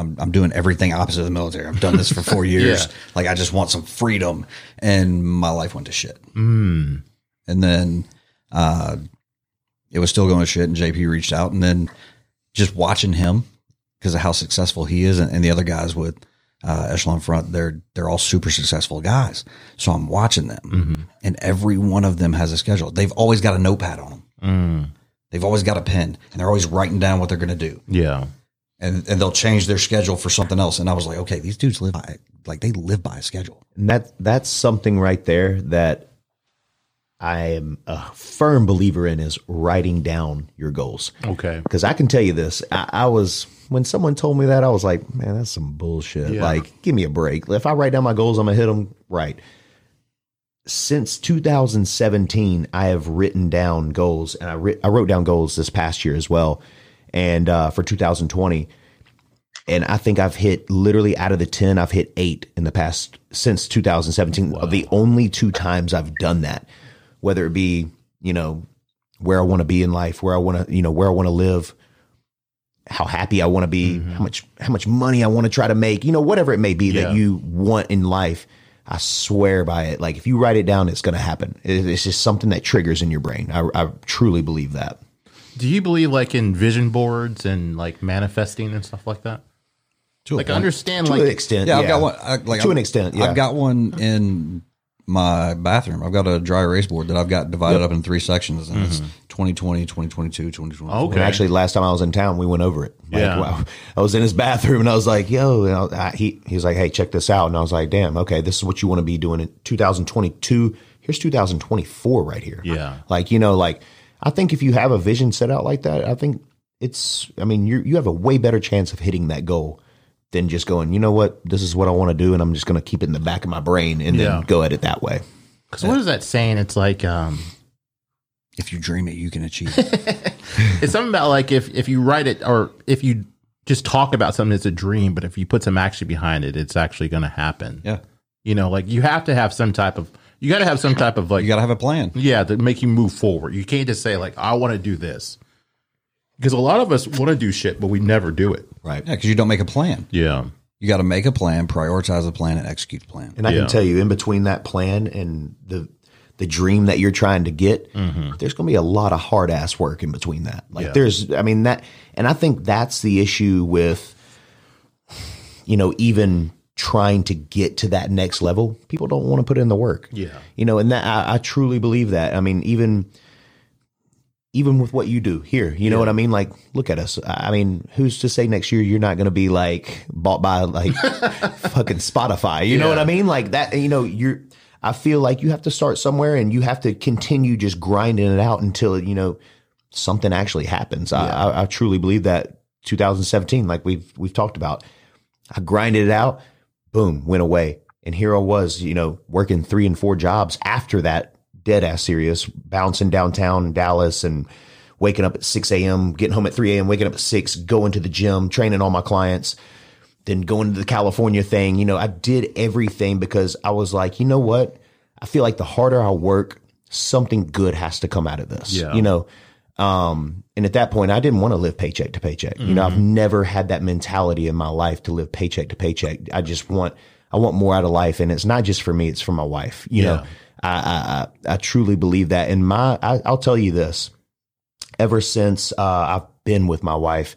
I'm I'm doing everything opposite of the military. I've done this for four years. Yeah. Like I just want some freedom. And my life went to shit. Mm. and then uh, it was still going to shit. And JP reached out, and then just watching him because of how successful he is, and, and the other guys with uh, Echelon Front, they're they're all super successful guys. So I'm watching them, Mm-hmm. and every one of them has a schedule. They've always got a notepad on them. Mm. They've always got a pen, and they're always writing down what they're going to do. Yeah. And and they'll change their schedule for something else. And I was like, okay, these dudes live by like they live by a schedule. And that that's something right there that I am a firm believer in is writing down your goals. Okay. Because I can tell you this, I, I was when someone told me that, I was like, man, that's some bullshit. Yeah. Like, give me a break. If I write down my goals, I'm gonna hit them right. Since 2017, I have written down goals, and I writ- I wrote down goals this past year as well, and uh, for 2020, and I think I've hit literally out of the 10, I've hit eight in the past since 2017. The only two times I've done that, whether it be, you know, where I want to be in life, where I want to, you know, where I want to live, how happy I want to be, Mm-hmm. how much how much money I want to try to make, you know, whatever it may be Yeah. that you want in life. I swear by it. Like if you write it down, it's going to happen. It's just something that triggers in your brain. I, I truly believe that. Do you believe like in vision boards and like manifesting and stuff like that? To a Like I understand To like an extent, Yeah, I've got one. I, like To I've- an extent, yeah. I've got one in my bathroom. I've got a dry erase board that I've got divided up in three sections, and it's mm-hmm. 2020, 2022, 2024. Okay. And actually, last time I was in town, we went over it. Like, Yeah. wow. I was in his bathroom and I was like, yo, and I, I- he, he was like, hey, check this out. And I was like, damn, okay, this is what you want to be doing in 2022. Here's 2024 right here. Yeah. Like, you know, like, I think if you have a vision set out like that, I think it's, I mean, you you have a way better chance of hitting that goal than just going, you know what, this is what I want to do. And I'm just going to keep it in the back of my brain and Yeah. then go at it that way. Cause what is that saying? It's like um If you dream it, you can achieve it. it's something about like if if you write it or if you just talk about something it's a dream, but if you put some action behind it, it's actually gonna happen. yeah. You know, like you have to have some type of you gotta have some type of like You got to have a plan. yeah, to make you move forward. You can't just say like I want to do this. Because a lot of us want to do shit, but we never do it. Right. Yeah, because you don't make a plan. Yeah. You got to make a plan, prioritize a plan, and execute a plan. And I Yeah. can tell you, in between that plan and the the dream that you're trying to get, mm-hmm. there's going to be a lot of hard ass work in between that. Like Yeah. there's, I mean that, and I think that's the issue with, you know, even trying to get to that next level. People don't want to put in the work. Yeah. you know, and that I, I truly believe that. I mean, even even with what you do here, you know what I mean? Like, look at us. I mean, who's to say next year you're not going to be like bought by like fucking Spotify? You know what I mean? Like that, you know, you're, I feel like you have to start somewhere and you have to continue just grinding it out until, you know, something actually happens. I, I, I truly believe that 2017, like we've, we've talked about, I grinded it out, boom, went away. And here I was, you know, working three and four jobs after that dead ass serious, bouncing downtown Dallas and waking up at 6 a.m., getting home at 3 a.m., waking up at 6, going to the gym, training all my clients, then going to the California thing. You know, I did everything because I was like, you know what? I feel like the harder I work, something good has to come out of this. Yeah. You know, um, and at that point, I didn't want to live paycheck to paycheck. You know, I've never had that mentality in my life to live paycheck to paycheck. I just want, I want more out of life, and it's not just for me; it's for my wife. You know, I, I, I, I truly believe that. And my, I, I'll tell you this: ever since uh, I've been with my wife,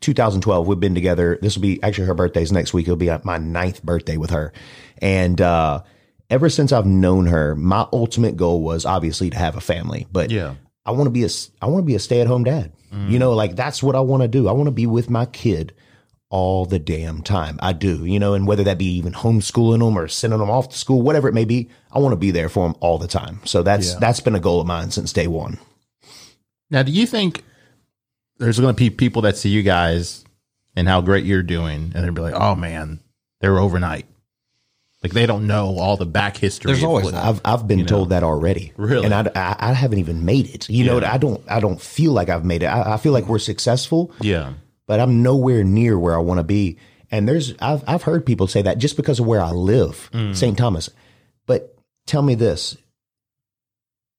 2012, we've been together. This will be actually her birthday's next week. It'll be my ninth birthday with her, and uh, ever since I've known her, my ultimate goal was obviously to have a family. But Yeah. I want to be a I want to be a stay at home dad. You know, like that's what I want to do. I want to be with my kid all the damn time. I do, you know, and whether that be even homeschooling them or sending them off to school, whatever it may be, I want to be there for them all the time. So that's Yeah. that's been a goal of mine since day one. Now, do you think there's going to be people that see you guys and how great you're doing, and they'll be like, "Oh man, they were overnight." Like they don't know all the back history. There's of always what-. I've I've been told that already. Really? and I, I, I haven't even made it. You know, I don't I don't feel like I've made it. I, I feel like we're successful, Yeah. but I'm nowhere near where I want to be. And there's I've I've heard people say that just because of where I live, mm. St. Thomas. But tell me this.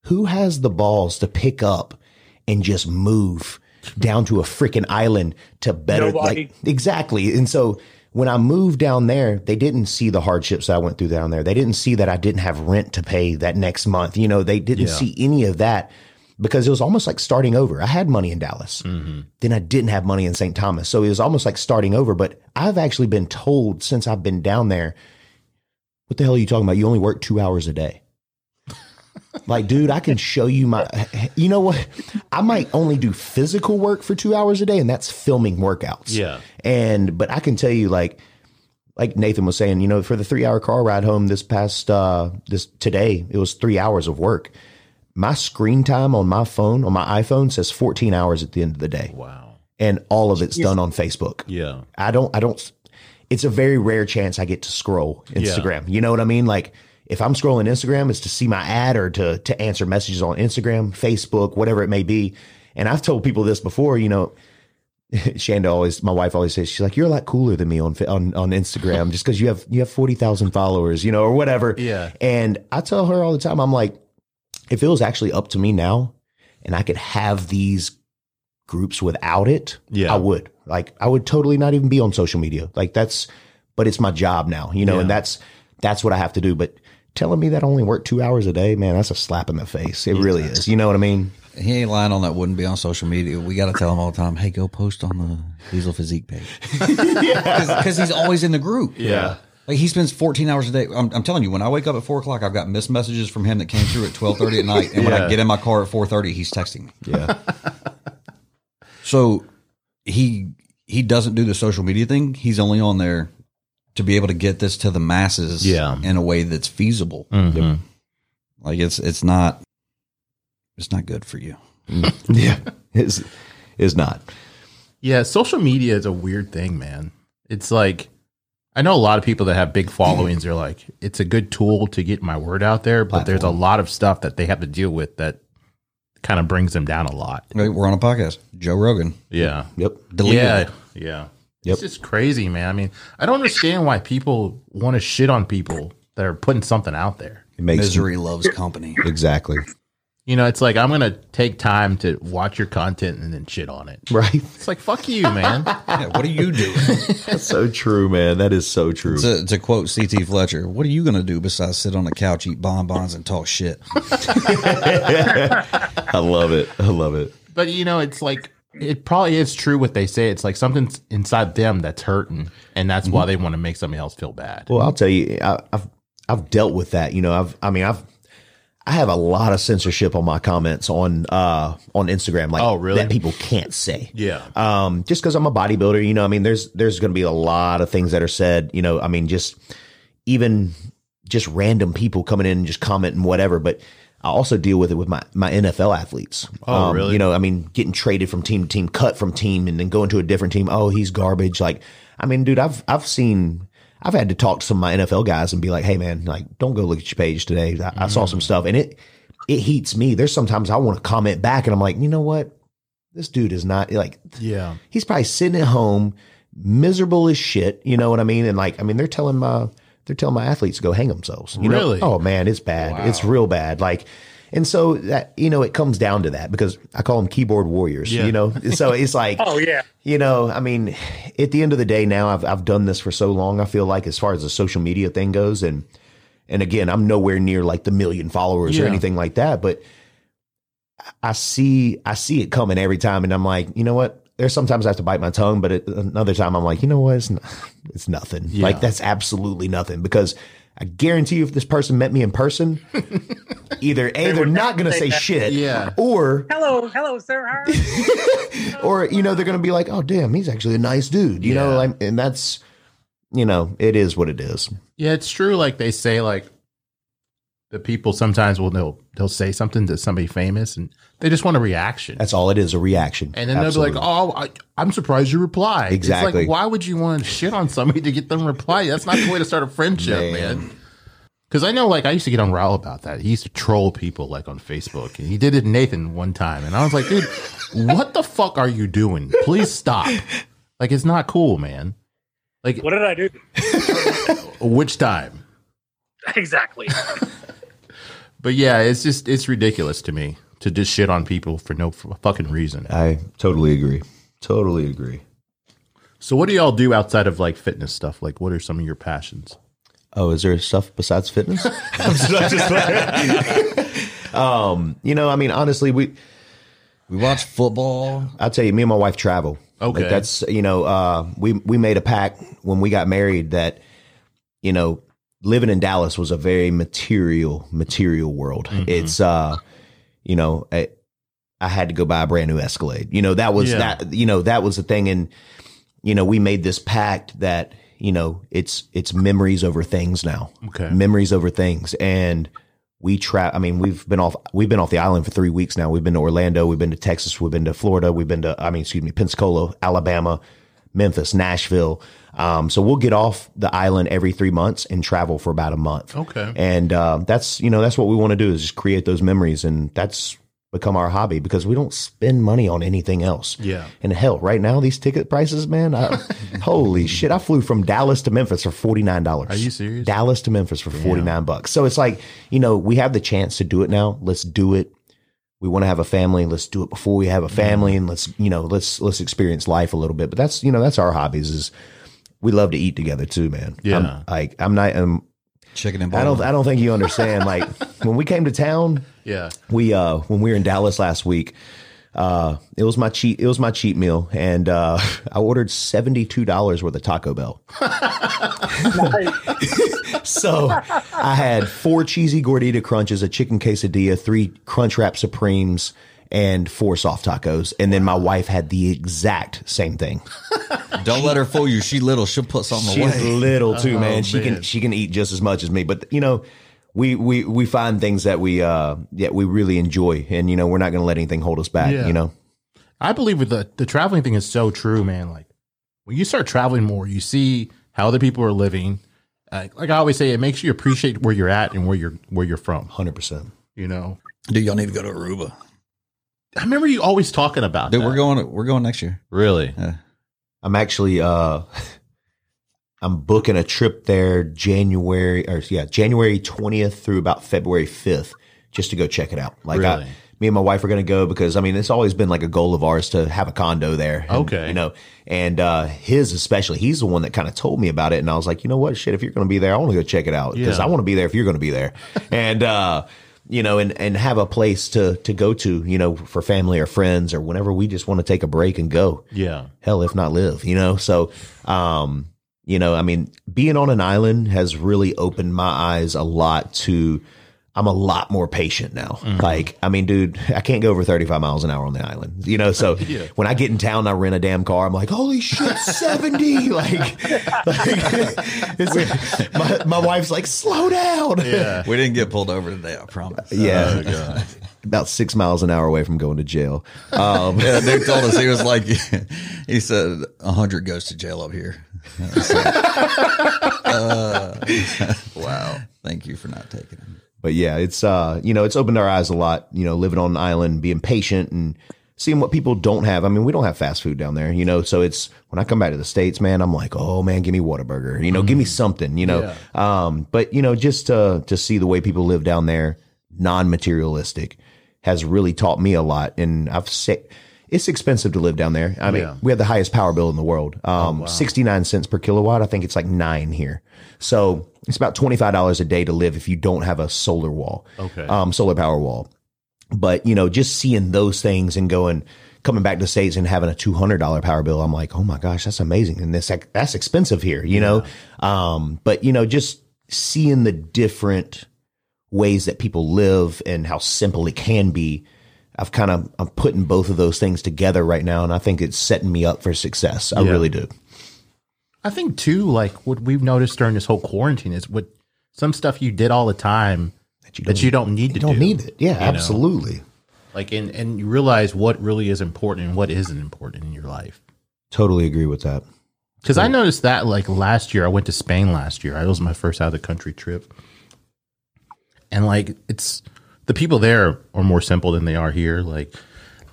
Who has the balls to pick up and just move down to a freaking island to better Nobody. like exactly. And so when I moved down there, they didn't see the hardships I went through down there. They didn't see that I didn't have rent to pay that next month. You know, they didn't Yeah. see any of that because it was almost like starting over. I had money in Dallas. Mm-hmm. Then I didn't have money in St. Thomas. So it was almost like starting over. But I've actually been told since I've been down there, what the hell are you talking about? You only work two hours a day. Like, dude, I can show you my, you know what? I might only do physical work for two hours a day, and that's filming workouts. Yeah. And, but I can tell you, like, like Nathan was saying, you know, for the three hour car ride home this past, uh, this today, it was three hours of work. My screen time on my phone, on my iPhone says 14 hours at the end of the day. Wow. And all of it's done on Facebook. Yeah. I don't, I don't, it's a very rare chance I get to scroll Instagram. You know what I mean? Like if I'm scrolling Instagram, it's to see my ad or to, to answer messages on Instagram, Facebook, whatever it may be. And I've told people this before, you know, Shanda always, my wife always says, she's like, you're a lot cooler than me on, on, on Instagram just because you have, you have 40,000 followers, you know, or whatever. Yeah. And I tell her all the time, I'm like, if it was actually up to me now and I could have these groups without it, Yeah. I would. Like I would totally not even be on social media. Like that's but it's my job now, you know, and that's that's what I have to do. But telling me that I only work two hours a day, man, that's a slap in the face. It really is. You know what I mean? He ain't lying on that. Wouldn't be on social media. We got to tell him all the time. Hey, go post on the Diesel Physique page because he's always in the group. Yeah. Like he spends 14 hours a day. I'm, I'm telling you, when I wake up at four o'clock, I've got missed messages from him that came through at 12:30 at night, and when I get in my car at 4:30, he's texting me. Yeah. So he he doesn't do the social media thing. He's only on there to be able to get this to the masses Yeah. in a way that's feasible. Mhm. Like it's it's not it's not good for you. yeah. Is is not. Yeah, social media is a weird thing, man. It's like I know a lot of people that have big followings are like, it's a good tool to get my word out there, but there's a lot of stuff that they have to deal with that kind of brings them down a lot. Right, We're on a podcast. Joe Rogan. Yeah. Yep. Deleted. Yeah. Yeah. Yep. It's just crazy, man. I mean, I don't understand why people want to shit on people that are putting something out there. It makes Misery loves company. exactly. You know, it's like I'm gonna take time to watch your content and then shit on it. Right. It's like fuck you, man. Yeah, what are you doing? That's so true, man. That is so true. to, to quote CT Fletcher, what are you going to do besides sit on the couch, eat bonbons, and talk shit? I love it. I love it. But you know, it's like it probably is true what they say. It's like something's inside them that's hurting, and that's why they want to make somebody else feel bad. Well, I'll tell you, I, I've I've dealt with that. You know, I've I mean, I've I have a lot of censorship on my comments on uh on Instagram, like Oh, really? that people can't say. Yeah. Um, just because I'm a bodybuilder, you know, I mean, there's there's going to be a lot of things that are said. You know, I mean, just even just random people coming in and just commenting whatever, but. I also deal with it with my, my NFL athletes. Oh, um, really? You know, I mean, getting traded from team to team, cut from team, and then going to a different team. Oh, he's garbage. Like, I mean, dude, I've I've seen, I've had to talk to some of my NFL guys and be like, hey, man, like, don't go look at your page today. I, I saw some mm. stuff, and it it heats me. There's sometimes I want to comment back, and I'm like, you know what? This dude is not like Yeah. he's probably sitting at home, miserable as shit. You know what I mean? And like, I mean, they're telling my they're telling my athletes to go hang themselves. You Really? Know? Oh man, it's bad. It's real bad. Like, and so that you know, it comes down to that because I call them keyboard warriors. Yeah. You know, so it's like. Oh yeah. You know, I mean, at the end of the day, now I've I've done this for so long. I feel like as far as the social media thing goes, and and again, I'm nowhere near like the million followers or anything like that, but I see I see it coming every time, and I'm like, you know what? There's sometimes I have to bite my tongue, but at another time I'm like, you know what? It's not, it's nothing. Yeah. Like that's absolutely nothing because I guarantee you, if this person met me in person, either a they're not going to say say shit, Yeah. or Hello, hello, sir. How are you? or you know they're going to be like, "Oh, damn, he's actually a nice dude," you know, like, and that's you know, it is what it is. Yeah, it's true. Like they say, like the people sometimes will they'll they'll say something to somebody famous, and they just want a reaction. That's all it is, a reaction. and then they'll be like, "Oh, I, I'm surprised you replied." It's Exactly. like, why would you want to shit on somebody to get them to reply? That's not the way to start a friendship, Man. man. Because I know, like, I used to get on Raul about that. He used to troll people, like, on Facebook. And he did it Nathan one time. And I was like, dude, what the fuck are you doing? Please stop. Like, it's not cool, man. Like, What did I do? which time? exactly. But yeah, it's just, it's ridiculous to me to just shit on people for no fucking reason. I totally agree. Totally agree. So, what do y'all do outside of like fitness stuff? Like, what are some of your passions? Oh, is there stuff besides fitness? um, you know, I mean, honestly, we We watch football. I'll tell you, me and my wife travel. Okay. Like that's you know, uh, we we made a pact when we got married that you know, living in Dallas was a very material material world. Mm-hmm. It's uh, you know, I, I had to go buy a brand new Escalade. You know, that was Yeah. that. You know, that was the thing, and you know, we made this pact that you know, it's it's memories over things now. Okay. memories over things, and we trap. I mean, we've been off. We've been off the island for three weeks now. We've been to Orlando. We've been to Texas. We've been to Florida. We've been to. I mean, excuse me, Pensacola, Alabama, Memphis, Nashville. Um, so we'll get off the island every three months and travel for about a month. Okay. And uh, that's you know that's what we want to do is just create those memories, and that's become our hobby because we don't spend money on anything else. Yeah. And hell, right now these ticket prices, man, I, holy shit! I flew from Dallas to Memphis for forty nine dollars. Are you serious? Dallas to Memphis for forty nine bucks. So it's like you know we have the chance to do it now. Let's do it. We want to have a family. Let's do it before we have a family, and let's you know let's let's experience life a little bit. But that's you know that's our hobbies. Is we love to eat together too, man. Yeah. I'm, like I'm not. I'm, Chicken and I don't. I don't think you understand. like when we came to town, Yeah. we uh when we were in Dallas last week, uh it was my cheat it was my cheat meal, and uh I ordered seventy two dollars worth of Taco Bell. So I had four cheesy gordita crunches, a chicken quesadilla, three crunch wrap supremes, and four soft tacos. And then my wife had the exact same thing. Don't let her fool you. She little. She'll put something She's away. little too, Oh, man. She can she can eat just as much as me. But you know, we we we find things that we uh yeah we really enjoy, and you know we're not going to let anything hold us back. Yeah. You know. I believe with the the traveling thing is so true, man. Like when you start traveling more, you see how other people are living. Uh, like I always say, it makes you appreciate where you're at and where you're where you're from. Hundred percent. You know, Dude, y'all need to go to Aruba. I remember you always talking about. Dude, that. we're going. We're going next year. really. I'm actually uh I'm booking a trip there January or yeah, January 20th through about February 5th just to go check it out. Like Really? I, me and my wife are going to go because I mean, it's always been like a goal of ours to have a condo there. And, Okay. You know, and uh his especially, he's the one that kind of told me about it and I was like, "You know what? Shit, if you're going to be there, I want to go check it out because Yeah. I want to be there if you're going to be there." and uh you know, and, and have a place to, to go to, you know, for family or friends or whenever we just want to take a break and go Yeah. hell if not live you know so um you know i mean being on an island has really opened my eyes a lot to i'm a lot more patient now like i mean dude i can't go over 35 miles an hour on the island you know so when i get in town i rent a damn car i'm like holy shit 70 like, like my, my wife's like slow down Yeah. We didn't get pulled over today. I promise. yeah about six miles an hour away from going to jail um Yeah, told us he was like, he said, hundred goes to jail up here. Like, uh, wow. Thank you for not taking him. But yeah, it's uh, you know, it's opened our eyes a lot. You know, living on an island, being patient, and seeing what people don't have. I mean, we don't have fast food down there, you know. So it's when I come back to the states, man, I'm like, oh man, give me Whataburger, you know, give me something, you know. Um, but you know, just to to see the way people live down there, non materialistic, has really taught me a lot. And I've said. It's expensive to live down there. I mean, Yeah. we have the highest power bill in the world. Um, 69 cents per kilowatt. I think it's like nine here. So it's about $25 a day to live if you don't have a solar wall Okay. um, solar power wall. But you know, just seeing those things and going, coming back to the states and having a two hundred dollar power bill, I'm like, oh my gosh, that's amazing, and this that's expensive here, you know. Um, but you know, just seeing the different ways that people live and how simple it can be. I've kind of I'm putting both of those things together right now, and I think it's setting me up for success. I Yeah. really do. I think too, like what we've noticed during this whole quarantine is what some stuff you did all the time That you that you don't need to you don't do. need it. Yeah, you know? absolutely. Like and and you realize what really is important and what isn't important in your life. Totally agree with that. Because I noticed that like last year, I went to Spain last year. It was my first out of the country trip, and like it's the people there are more simple than they are here. Like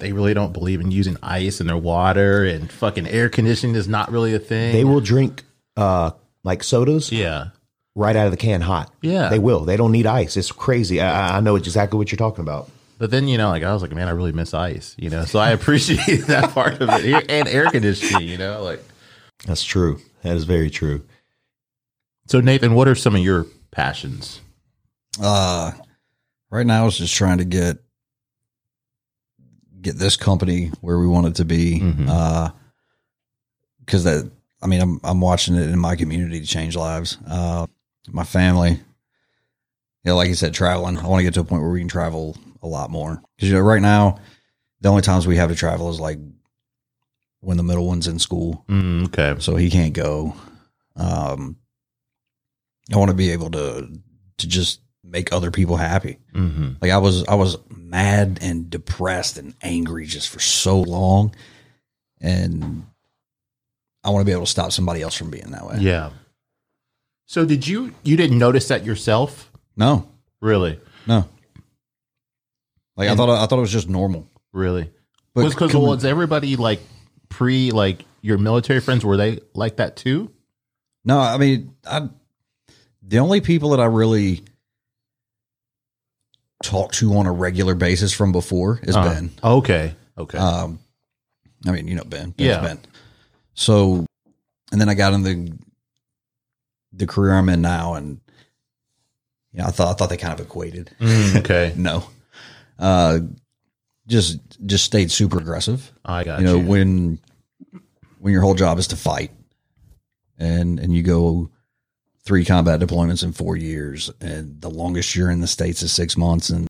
they really don't believe in using ice in their water, and fucking air conditioning is not really a thing. They will drink uh like sodas yeah, right out of the can hot. Yeah. They will. They don't need ice. It's crazy. I, I know exactly what you're talking about. but then you know, like I was like, man, I really miss ice. You know, so I appreciate that part of it and air conditioning. You know, like That's true. That is very true. so. Nathan, what are some of your passions? Uh, right now, I was just trying to get get this company where we want it to be. Mhm. Uh, because that, I mean, I'm I'm watching it in my community to change lives. Uh, my family. Yeah, like you said, traveling. I want to get to a point where we can travel a lot more. Because you know, right now, the only times we have to travel is like when the middle one's in school Mm, okay, so he can't go. Um, I want to be able to to just make other people happy. hmm Like I was, I was mad and depressed and angry just for so long, and I want to be able to stop somebody else from being that way. yeah. So did you you didn't notice that yourself? No, Really? no. Like I thought, I thought it was just normal. Really? But was because was everybody like pre like your military friends were they like that too? No, I mean, I the only people that I really talk to on a regular basis from before is Uh, Ben. Okay. Okay. Um, I mean, you know Ben. Ben's Yeah. Ben. So, and then I got in the the career I'm in now, and you know, I thought I thought they kind of equated. Mm, okay. No, uh, just just stayed super aggressive. I got you know you. when when your whole job is to fight, and and you go three combat deployments in four years, and the longest you're in the states is six months, and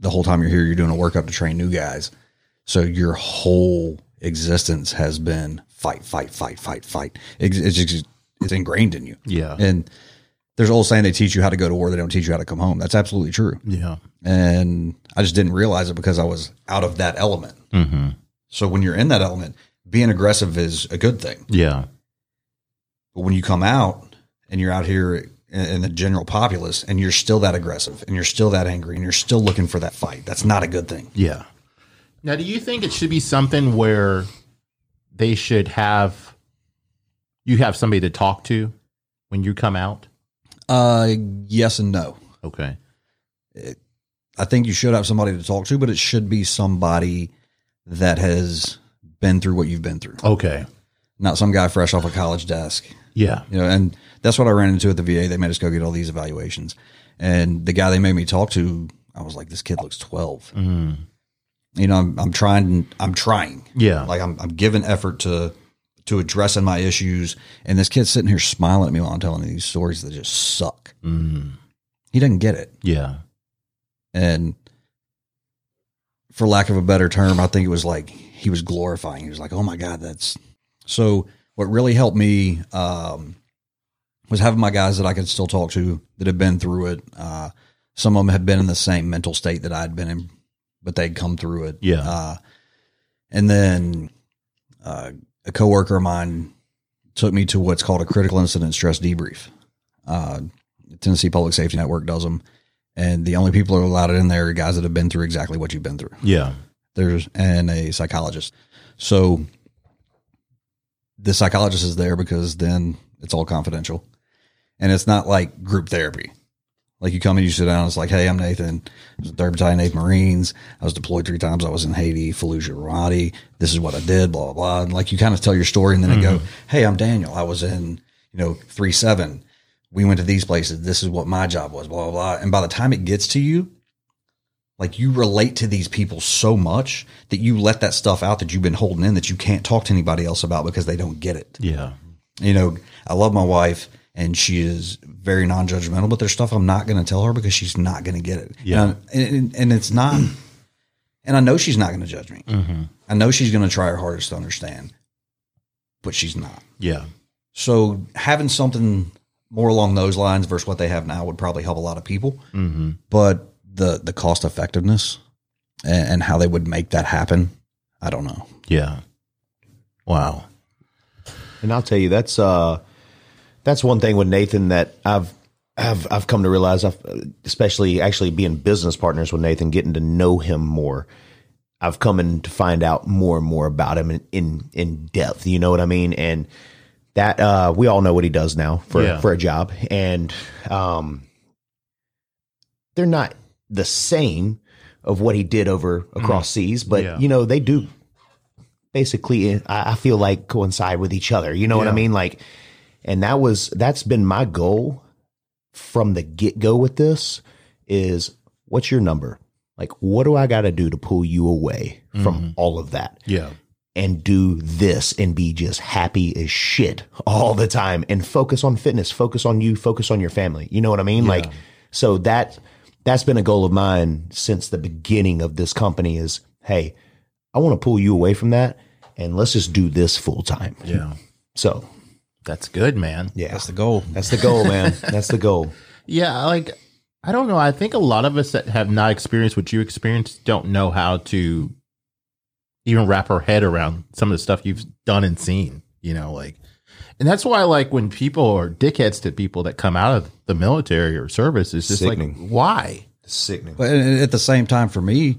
the whole time you're here, you're doing a workup to train new guys. So your whole existence has been fight, fight, fight, fight, fight. It's, it's, ingrained in you. yeah. And there's an old saying they teach you how to go to war, they don't teach you how to come home. That's absolutely true. yeah. And I just didn't realize it because I was out of that element. Mm-hmm. So when you're in that element, being aggressive is a good thing. Yeah. But when you come out and you're out here in, in the general populace and you're still that aggressive and you're still that angry and you're still looking for that fight, that's not a good thing. Yeah. Now, do you think it should be something where they should have you have somebody to talk to when you come out? Uh, yes and no. Okay. I think you should have somebody to talk to, but it should be somebody that has been through what you've been through, Okay. not some guy fresh off a college desk. Yeah. You know, and that's what I ran into at the VA. They made us go get all these evaluations, and the guy they made me talk to, I was like, this kid looks twelve. Mm. You know, I'm, I'm trying. I'm trying. Yeah. Like I'm, I'm giving effort to to addressing my issues, and this kid's sitting here smiling at me while I'm telling these stories that just suck. Mm. He doesn't get it, Yeah. and for lack of a better term, I think it was like he was glorifying. He was like, "Oh my god, that's so." What really helped me um, was having my guys that I could still talk to that had been through it. Uh, some of them had been in the same mental state that I'd been in, but they'd come through it. Yeah. Uh, and then uh, a coworker of mine took me to what's called a critical incident stress debrief. Uh, Tennessee Public Safety Network does them, and the only people who are allowed in there are guys that have been through exactly what you've been through. Yeah. There's and a psychologist. So the psychologist is there because then it's all confidential, and it's not like group therapy. Like you come in, you sit down. It's like, hey, I'm Nathan. I was a third battalion, Eighth Marines. I was deployed three times. I was in Haiti, Fallujah, Ramadi. This is what I did. Blah blah blah. And like you kind of tell your story, and then it go, mm-hmm. hey, I'm Daniel. I was in you know three seven. We went to these places. This is what my job was. Blah blah blah. And by the time it gets to you, like you relate to these people so much that you let that stuff out that you've been holding in that you can't talk to anybody else about because they don't get it. Yeah. You know, I love my wife and she is very non-judgmental, but there's stuff I'm not going to tell her because she's not going to get it. Yeah. And, and, and it's not, and I know she's not going to judge me. Mm-hmm. I know she's going to try her hardest to understand, but she's not. Yeah. So having something more along those lines versus what they have now would probably help a lot of people Mm-hmm. but the the cost effectiveness and, and how they would make that happen, I don't know. Yeah. Wow. And I'll tell you, that's uh, that's one thing with Nathan that I've I've I've come to realize. I've, especially actually being business partners with Nathan, getting to know him more. I've come in to find out more and more about him in in, in depth. You know what I mean? And that uh, we all know what he does now for Yeah. for a job, and um, they're not the same of what he did over across seas, but Yeah. you know they do basically I, I feel like coincide with each other. You know what I mean? Like, and that was that's been my goal from the get go with this is what's your number? Like, what do I got to do to pull you away from mm-hmm. all of that Yeah. and do this and be just happy as shit all the time and focus on fitness, focus on you, focus on your family. You know what I mean? Like, so that that's been a goal of mine since the beginning of this company is, hey, I want to pull you away from that and let's just do this full time. Yeah. So That's good, man. yeah, That's the goal. that's the goal, man. That's the goal. Yeah, like I don't know. I think a lot of us that have not experienced what you experienced don't know how to even wrap our head around some of the stuff you've done and seen. You know, like, and that's why, like, when people are dickheads to people that come out of the military or service, it's just Sickening. like, why? Sickening. But at the same time, for me,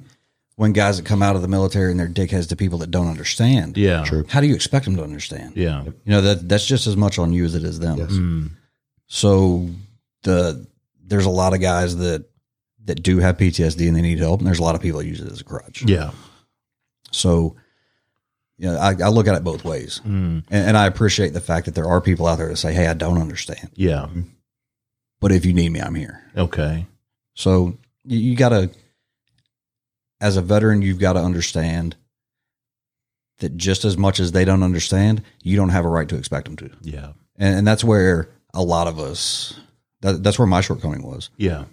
when guys that come out of the military and they're dickheads to people that don't understand, Yeah, True. how do you expect them to understand? Yeah, You know that that's just as much on you as it is them. Yes. Mm. So the there's a lot of guys that that do have PTSD and they need help, and there's a lot of people that use it as a crutch. Yeah. So, you know, I, I look at it both ways, Mm. and, and I appreciate the fact that there are people out there that say, "Hey, I don't understand, Yeah. but if you need me, I'm here." Okay. So you, you got to, as a veteran, you've got to understand that just as much as they don't understand, you don't have a right to expect them to, Yeah. and, and that's where a lot of us. That, that's where my shortcoming was. Yeah.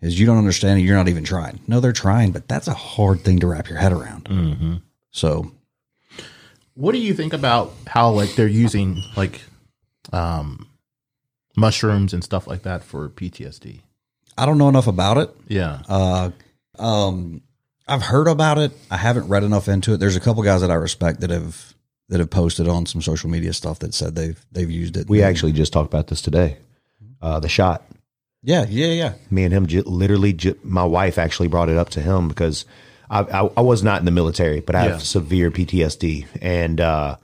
Is you don't understand and you're not even trying. No, they're trying, but that's a hard thing to wrap your head around. hmm So What do you think about how like they're using like um mushrooms and stuff like that for PTSD? I don't know enough about it. Yeah. Uh, um, I've heard about it. I haven't read enough into it. There's a couple guys that I respect that have that have posted on some social media stuff that said they've they've used it. We actually just talked about this today. Uh, the shot. yeah, yeah, yeah. Me and him j- literally, j- my wife actually brought it up to him because I, I, I was not in the military, but I have severe PTSD, and uh,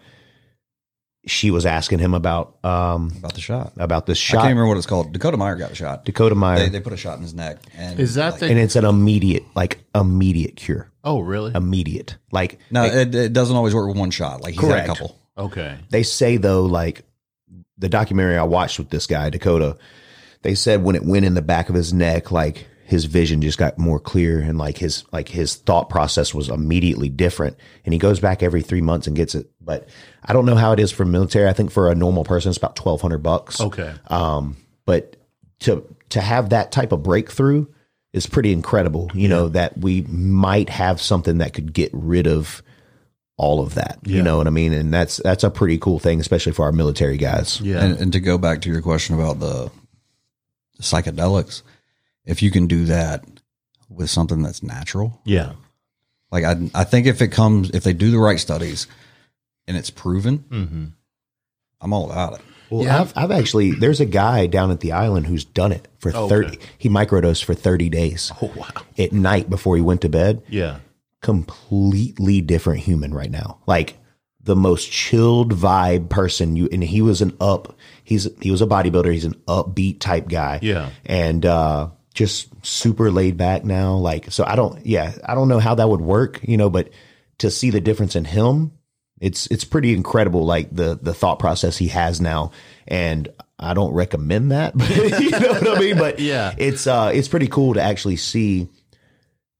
she was asking him about um, About the shot. about this shot. I shot. can't remember what it's called. Dakota Meyer got a shot. Dakota Meyer, They, they put a shot in his neck, and Is that like, the and it's an immediate, like immediate cure, Oh, really? immediate. Like no? It, it doesn't always work with one shot. Like he's Correct. had a couple. okay. they say though, like the documentary I watched with this guy Dakota, they said when it went in the back of his neck, like his vision just got more clear and like his like his thought process was immediately different. And he goes back every three months and gets it. But I don't know how it is for military. I think for a normal person, it's about twelve hundred bucks. Okay. Um, but to to have that type of breakthrough is pretty incredible. You know that we might have something that could get rid of all of that. Yeah. You know what I mean? And that's that's a pretty cool thing, especially for our military guys. Yeah. And, and to go back to your question about the psychedelics, if you can do that with something that's natural, yeah. like I, I think if it comes, if they do the right studies and it's proven, hmm I'm all about it. Well, Yeah. I've I've actually there's a guy down at the island who's done it for Okay. thirty. He microdosed for thirty days Oh, wow. at night before he went to bed. Yeah. completely different human right now. Like the most chilled vibe person you and he was an up he's he was a bodybuilder, he's an upbeat type guy. Yeah. And uh just super laid back now. Like so I don't yeah, I don't know how that would work, you know, but to see the difference in him, it's it's pretty incredible like the the thought process he has now. And I don't recommend that, but you know what I mean? But Yeah. it's uh it's pretty cool to actually see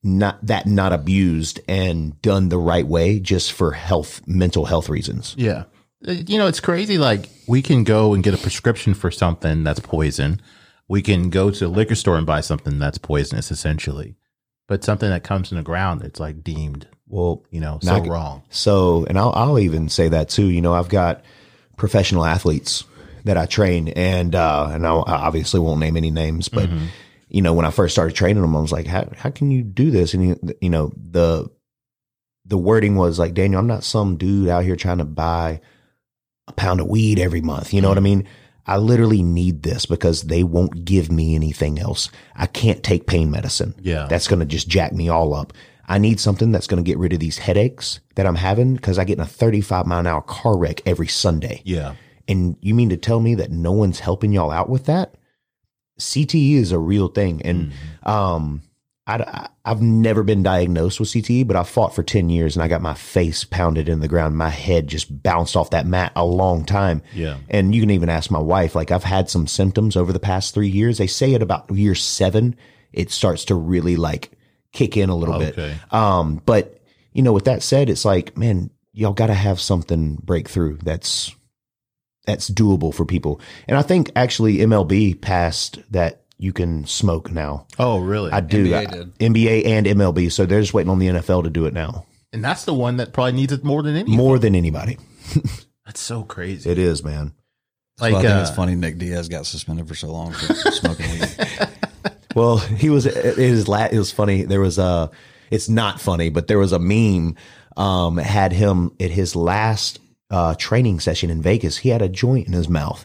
not that not abused and done the right way just for health mental health reasons Yeah. Uh, You know, it's crazy. Like, we can go and get a prescription for something that's poison. We can go to a liquor store and buy something that's poisonous, essentially. But something that comes in the ground, it's like deemed, well you know, so Not- wrong. so and I'll, I'll even say that too you know i've got professional athletes that i train and uh and I'll, i obviously won't name any names but you know when i first started training them i was like how, how can you do this and you, you know the the wording was like daniel i'm not some dude out here trying to buy a pound of weed every month you know what i mean I literally need this because they won't give me anything else. I can't take pain medicine. Yeah. That's going to just jack me all up. I need something that's going to get rid of these headaches that I'm having because I get in a 35 mile an hour car wreck every Sunday. Yeah. And you mean to tell me that no one's helping y'all out with that? CTE is a real thing. And um, I, have never been diagnosed with CTE, but I fought for 10 years and I got my face pounded in the ground. My head just bounced off that mat a long time. Yeah. And you can even ask my wife, like I've had some symptoms over the past three years. They say at about year seven, it starts to really like kick in a little Okay. bit. Um, but you know, with that said, it's like, man, y'all got to have something breakthrough that's that's doable for people. And I think actually MLB passed that you can smoke now. Oh, really? I do. NBA I- did. NBA and MLB. So they're just waiting on the NFL to do it now. and that's the one that probably needs it more than any. More than anybody. That's so crazy. It is, man. Like, Like, I think uh, it's funny Nick Diaz got suspended for so long for smoking weed. Well, he was it is it was funny. There was a it's not funny, but there was a meme um had him at his last uh training session in Vegas. He had a joint in his mouth.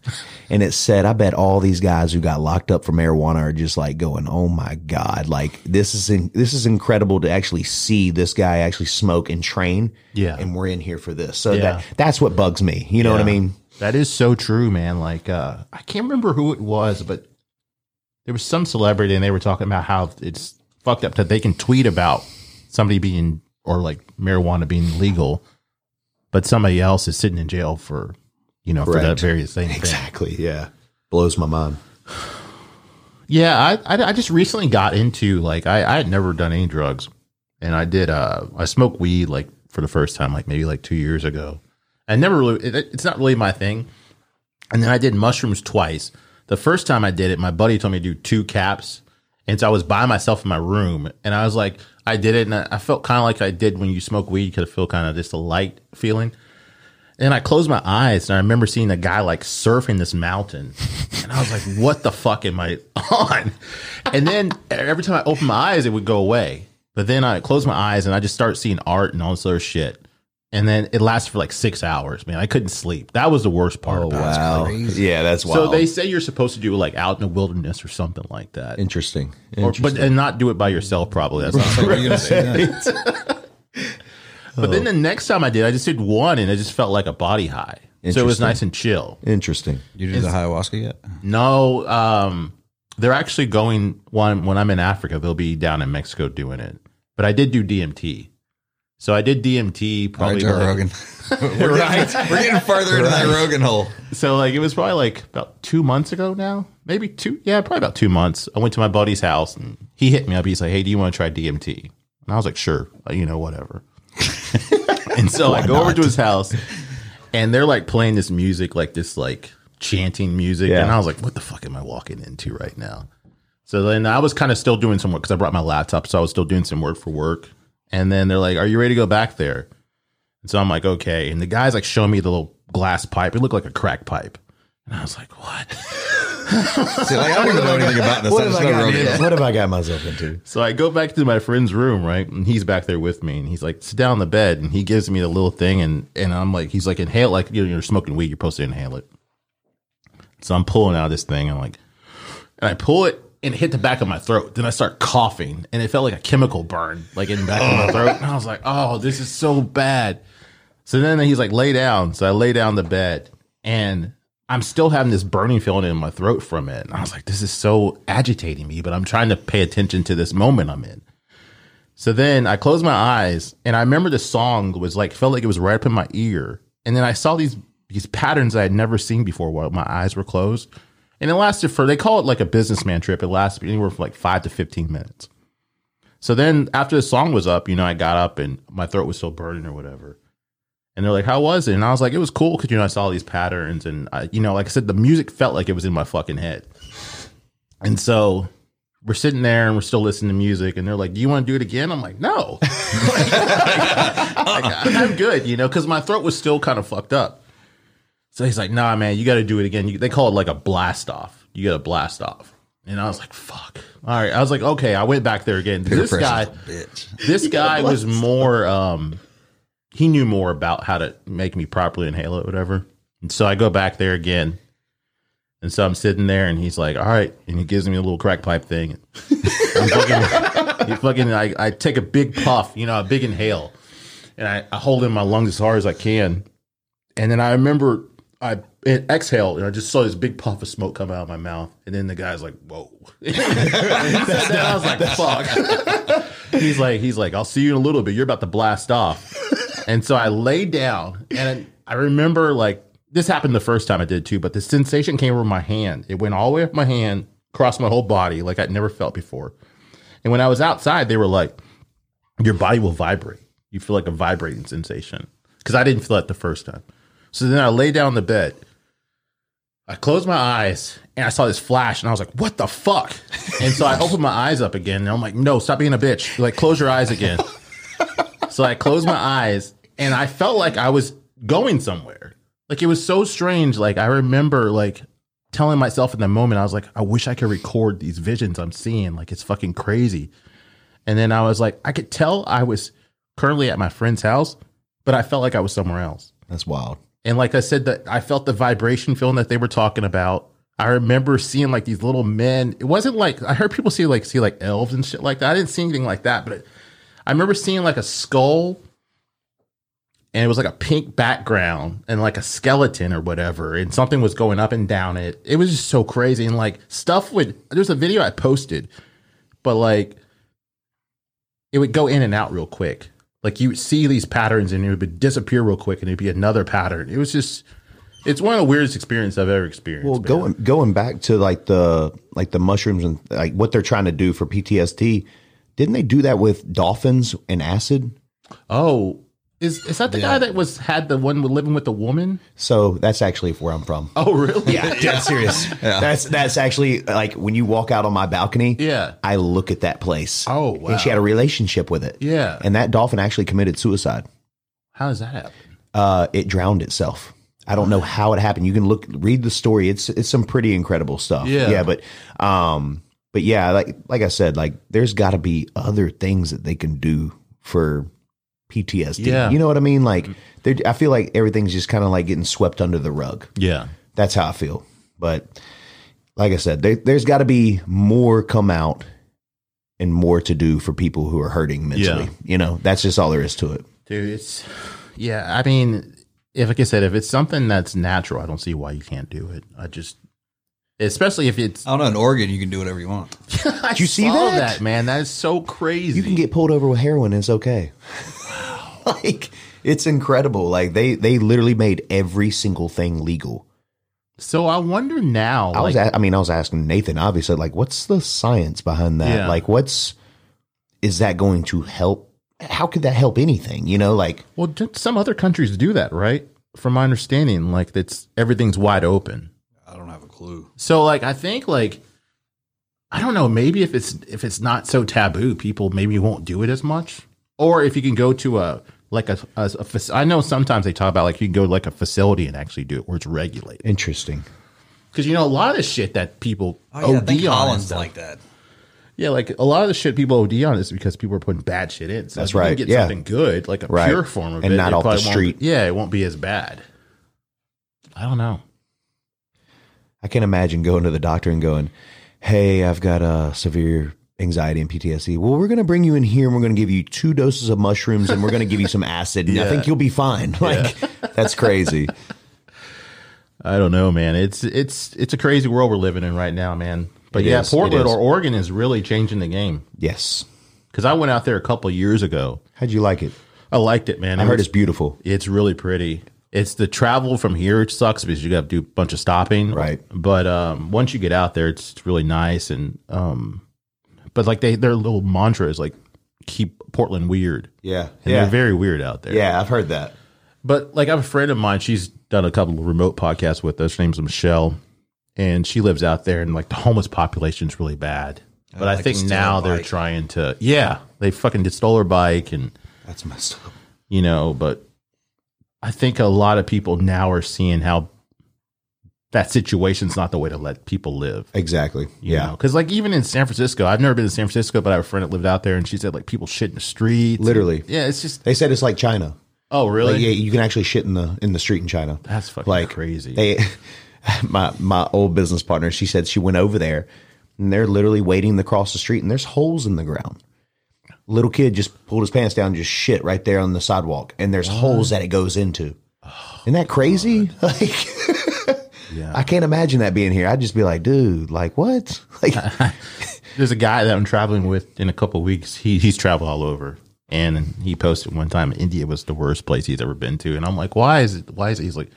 And it said, I bet all these guys who got locked up for marijuana are just like going, "Oh my god, like this is in, this is incredible to actually see this guy actually smoke and train." Yeah. And we're in here for this. So Yeah. that that's what bugs me. You know what I mean? That is so true, man. Like, uh, I can't remember who it was, but there was some celebrity and they were talking about how it's fucked up that they can tweet about somebody being or like marijuana being legal, but somebody else is sitting in jail for you know for that very same thing. Exactly. Yeah. Blows my mind. Yeah, I, I I just recently got into like I I had never done any drugs, and I did uh I smoked weed like for the first time like maybe like two years ago. I never really it, it's not really my thing, and then I did mushrooms twice. The first time I did it, my buddy told me to do two caps, and so I was by myself in my room, and I was like I did it, and I, felt kind of like I did when you smoke weed, I feel kind of just a light feeling. And I closed my eyes and I remember seeing a guy like surfing this mountain. And I was like, what the fuck am I on? And then every time I opened my eyes, it would go away. But then I closed my eyes and I just started seeing art and all this other shit. And then it lasted for like six hours, man. I couldn't sleep. That was the worst part Oh, about it. crazy. Yeah, that's wild. So they say you're supposed to do it like out in the wilderness or something like that. Interesting. Or, but and not do it by yourself, probably. That's not What are you gonna say then? But then the next time I did, I just did one and it just felt like a body high. So it was nice and chill. Interesting. You do the ayahuasca yet? No, um, they're actually going one when I'm in Africa. They'll be down in Mexico doing it. But I did do DMT. So I did DMT All right, probably. Joe Rogan. we're, getting, we're getting further into that Rogan hole. so like it was probably like about two months ago now, maybe two. Yeah, probably about two months. I went to my buddy's house and he hit me up. He's like, "Hey, do you want to try DMT?" And I was like, "Sure, Uh, you know, whatever." and so I go over to his house, and they're like playing this music, like this like chanting music, Yeah. and I was like, "What the fuck am I walking into right now?" So then I was kind of still doing some work because I brought my laptop, so I was still doing some work for work. And then they're like, "Are you ready to go back there?" And so I'm like, "Okay." And the guys like showing me the little glass pipe. It looked like a crack pipe, and I was like, "What?" See, like, I don't even know anything about this. What I have, I got, Rogan. what have I got myself into? So I go back to my friend's room, right? And he's back there with me, and he's like, "Sit down on the bed," and he gives me the little thing, and and I'm like, he's like, "Inhale," like you know, you're smoking weed, you're supposed to inhale it. So I'm pulling out this thing, and I'm like, and I pull it and it hit the back of my throat. Then I start coughing, and it felt like a chemical burn, like in the back of my throat. And I was like, "Oh, this is so bad." So then he's like, "Lay down." So I lay down the bed, and I'm still having this burning feeling in my throat from it. And I was like, this is so agitating me, but I'm trying to pay attention to this moment I'm in. So then I closed my eyes and I remember the song was like, felt like it was right up in my ear. And then I saw these, these patterns I had never seen before while my eyes were closed. And it lasted for, they call it like a businessman trip. It lasted anywhere from like five to 15 minutes. So then after the song was up, you know, I got up and my throat was still burning or whatever. And they're like, "How was it?" And I was like, "It was cool because you know I saw these patterns, and I, you know, like I said, the music felt like it was in my fucking head." And so we're sitting there and we're still listening to music, and they're like, "Do you want to do it again?" I'm like, "No, Like, I'm good," you know, because my throat was still kind of fucked up. So he's like, "Nah, man, you got to do it again." You, they call it like a blast off. You got a blast off. And I was like, "Fuck." All right, I was like, "Okay." I went back there again. Peer this guy, this guy was more um he knew more about how to make me properly inhale it whatever and so i go back there again and so i'm sitting there and he's like all right and he gives me a little crack pipe thing I'm fucking, he fucking I, I take a big puff you know a big inhale and I, I hold in my lungs as hard as i can and then i remember i exhaled and i just saw this big puff of smoke come out of my mouth and then the guy's like whoa. I was like fuck. he's like he's like i'll see you in a little bit. You're about to blast off. And so i lay down and i remember like this happened the first time i did too but the sensation came over my hand. It went all the way up my hand across my whole body like i'd never felt before. And when i was outside they were like your body will vibrate. You feel like a vibrating sensation. Because i didn't feel that the first time so then i lay down the bed I closed my eyes and I saw this flash and I was like, what the fuck? And so I opened my eyes up again and I'm like, no, stop being a bitch. Like, close your eyes again. so I closed my eyes and I felt like I was going somewhere. Like, it was so strange. Like, I remember like telling myself in the moment, I was like, I wish I could record these visions I'm seeing. Like, it's fucking crazy. And then I was like, I could tell I was currently at my friend's house, but I felt like I was somewhere else. That's wild. And like I said, that I felt the vibration feeling that they were talking about. I remember seeing like these little men. It wasn't like I heard people see like see like elves and shit like that. I didn't see anything like that, but it, I remember seeing like a skull, and it was like a pink background and like a skeleton or whatever, and something was going up and down it. It was just so crazy, and like stuff would. There's a video I posted, but like it would go in and out real quick. Like you would see these patterns and it would disappear real quick and it'd be another pattern. It was just it's one of the weirdest experiences I've ever experienced. Well, man. going going back to like the like the mushrooms and like what they're trying to do for PTSD, didn't they do that with dolphins and acid? Oh, is is that the guy that was had the one with living with the woman? So that's actually where I'm from. Oh, really? Yeah, dead serious. That's that's actually like when you walk out on my balcony. Yeah. I look at that place. Oh, wow. And she had a relationship with it. Yeah. and that dolphin actually committed suicide. How does that happen? Uh, it drowned itself. I don't know how it happened. You can look read the story. It's it's some pretty incredible stuff. Yeah. yeah, but um, but yeah, like like I said, like there's got to be other things that they can do for PTSD. Yeah. you know what I mean? Like, mm-hmm. I feel like everything's just kind of like getting swept under the rug. Yeah. That's how I feel. But like I said, there, there's got to be more come out and more to do for people who are hurting mentally. Yeah. You know, that's just all there is to it. Dude, it's yeah. I mean, if like I said, if it's something that's natural, I don't see why you can't do it. I just, especially if it's. I don't know. In Oregon, you can do whatever you want. Did you see that? man? That is so crazy. You can get pulled over with heroin and it's okay. like it's incredible. Like they they literally made every single thing legal. So I wonder now. I was like, a- I mean I was asking Nathan obviously like what's the science behind that? Yeah. Like what's is that going to help how could that help anything? You know like well, d- some other countries do that, right? From my understanding, like it's everything's wide open. I don't have a clue. So like I think like I don't know, maybe if it's if it's not so taboo, people maybe won't do it as much. Or if you can go to a like a, a, a I know sometimes they talk about like you can go to like a facility and actually do it where it's regulated. interesting. Because you know a lot of the shit that people Oh, yeah, OD think on and Holland's stuff- like that. Yeah, like a lot of the shit people OD on is because people are putting bad shit in. So That's if you can right, Get yeah. something good, like a Right. pure form of And it, not it off the street. be- yeah, it won't be as bad. I don't know. I can't imagine going to the doctor and going, "Hey, I've got a severe anxiety and PTSD. Well, we're going to bring you in here and we're going to give you two doses of mushrooms and we're going to give you some acid and I think you'll be fine." Like that's crazy. I don't know, man. It's it's it's a crazy world we're living in right now, man. But It yeah, is, Portland or Oregon is really changing the game. yes. Because I went out there a couple of years ago. How'd you like it? I liked it, man. I It heard was- it's beautiful. It's really pretty. It's the travel from here. It sucks because you got to do a bunch of stopping. Right. But um, once you get out there, it's really nice. And um, but like they their little mantra is like keep Portland weird. Yeah. And yeah. they're very weird out there. yeah, I've heard that. But like I have a friend of mine, she's done a couple of remote podcasts with us. Her name's Michelle, and she lives out there, and like the homeless population's really bad. Oh, but I like think now they're trying to, yeah, they fucking just stole her bike, and That's messed up. you know, but I think a lot of people now are seeing how that situation's not the way to let people live. Exactly. You yeah. because like even in San Francisco, I've never been to San Francisco, but I have a friend that lived out there, and she said like people shit in the street. Literally. yeah, it's just They said it's like China. oh really? Like, yeah, you can actually shit in the in the street in China. That's fucking like crazy. They, my my old business partner, she said she went over there, and they're literally waiting to cross the street, and there's holes in the ground. Little kid just pulled his pants down, and just shit right there on the sidewalk, and there's holes that it goes into. Isn't that crazy? Like, yeah. I can't imagine that being here. I'd just be like, dude, like what? Like, There's a guy that I'm traveling with in a couple of weeks. He he's traveled all over, and he posted one time India was the worst place he's ever been to, and I'm like, why is it? Why is it? He's like,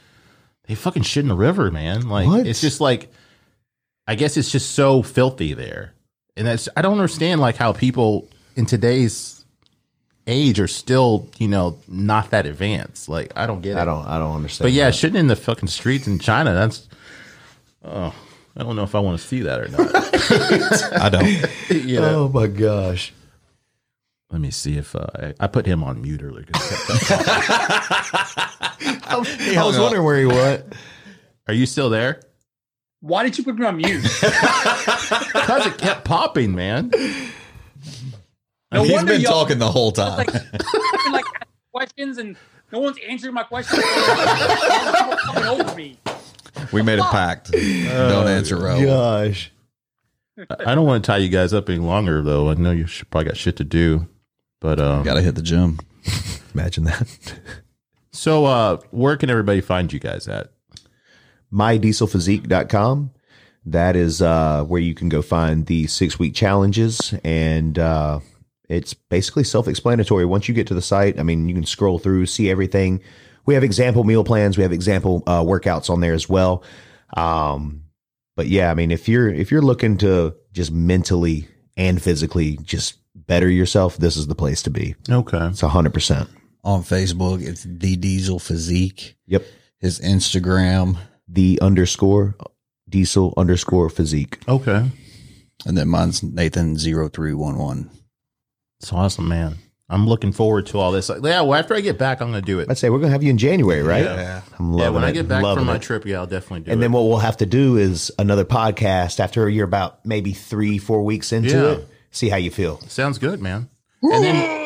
they fucking shit in the river, man. Like What? it's just like, I guess it's just so filthy there, and that's I don't understand like how people in today's age are still you know not that advanced. Like I don't get it. I don't, I don't understand. But yeah, that. shitting in the fucking streets in China. That's oh, I don't know if I want to see that or not. I don't. you know? Oh my gosh. Let me see if uh, I, I put him on mute earlier. I was wondering where he went. Are you still there? Why did you put me on mute? Because it kept popping, man. No He's wonder been y'all- talking the whole time. like, like questions and no one's answering my questions. Coming over me. We made a pact. don't answer Ro. Gosh. I don't want to tie you guys up any longer, though. I know you should, probably got shit to do. But um, Got to hit the gym. Imagine that. so, uh, where can everybody find you guys at? mydieselphysique.com. That is uh, where you can go find the six week challenges and uh, it's basically self-explanatory. Once you get to the site, I mean, you can scroll through, see everything. We have example meal plans. We have example uh, workouts on there as well. Um, but yeah, I mean, if you're if you're looking to just mentally and physically just better yourself, this is the place to be. Okay. It's hundred percent. On Facebook, it's the Diesel Physique. Yep. His Instagram, The underscore diesel underscore physique. Okay. and then mine's Nathan 0311 It's awesome, man. I'm looking forward to all this. Like, yeah, well, after I get back, I'm going to do it. I'd say we're gonna have you in January, right? Yeah. I'm Yeah, loving when I get back loving from my trip, yeah, I'll definitely do And it. And then what we'll have to do is another podcast after you're about maybe three, four weeks into Yeah. it. See how you feel. Sounds good, man. And then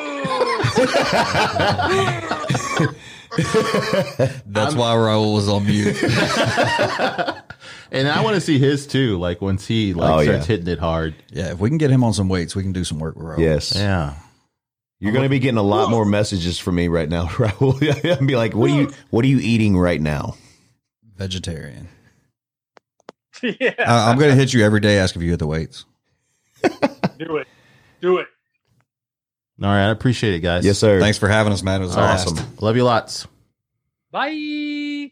That's why Raul was on mute. and I want to see his too. Like once he like Oh, starts yeah. hitting it hard. yeah, if we can get him on some weights, we can do some work with Raul. Yes. Yeah. You're going to be getting a lot more messages from me right now, Raul. I'll be like, what are you, what are you eating right now? Vegetarian. yeah, I, I'm going to hit you every day, ask if you hit the weights. do it, do it. All right. I appreciate it, guys. Yes, sir. Thanks for having us, man. It was All right. awesome. Love you lots. Bye.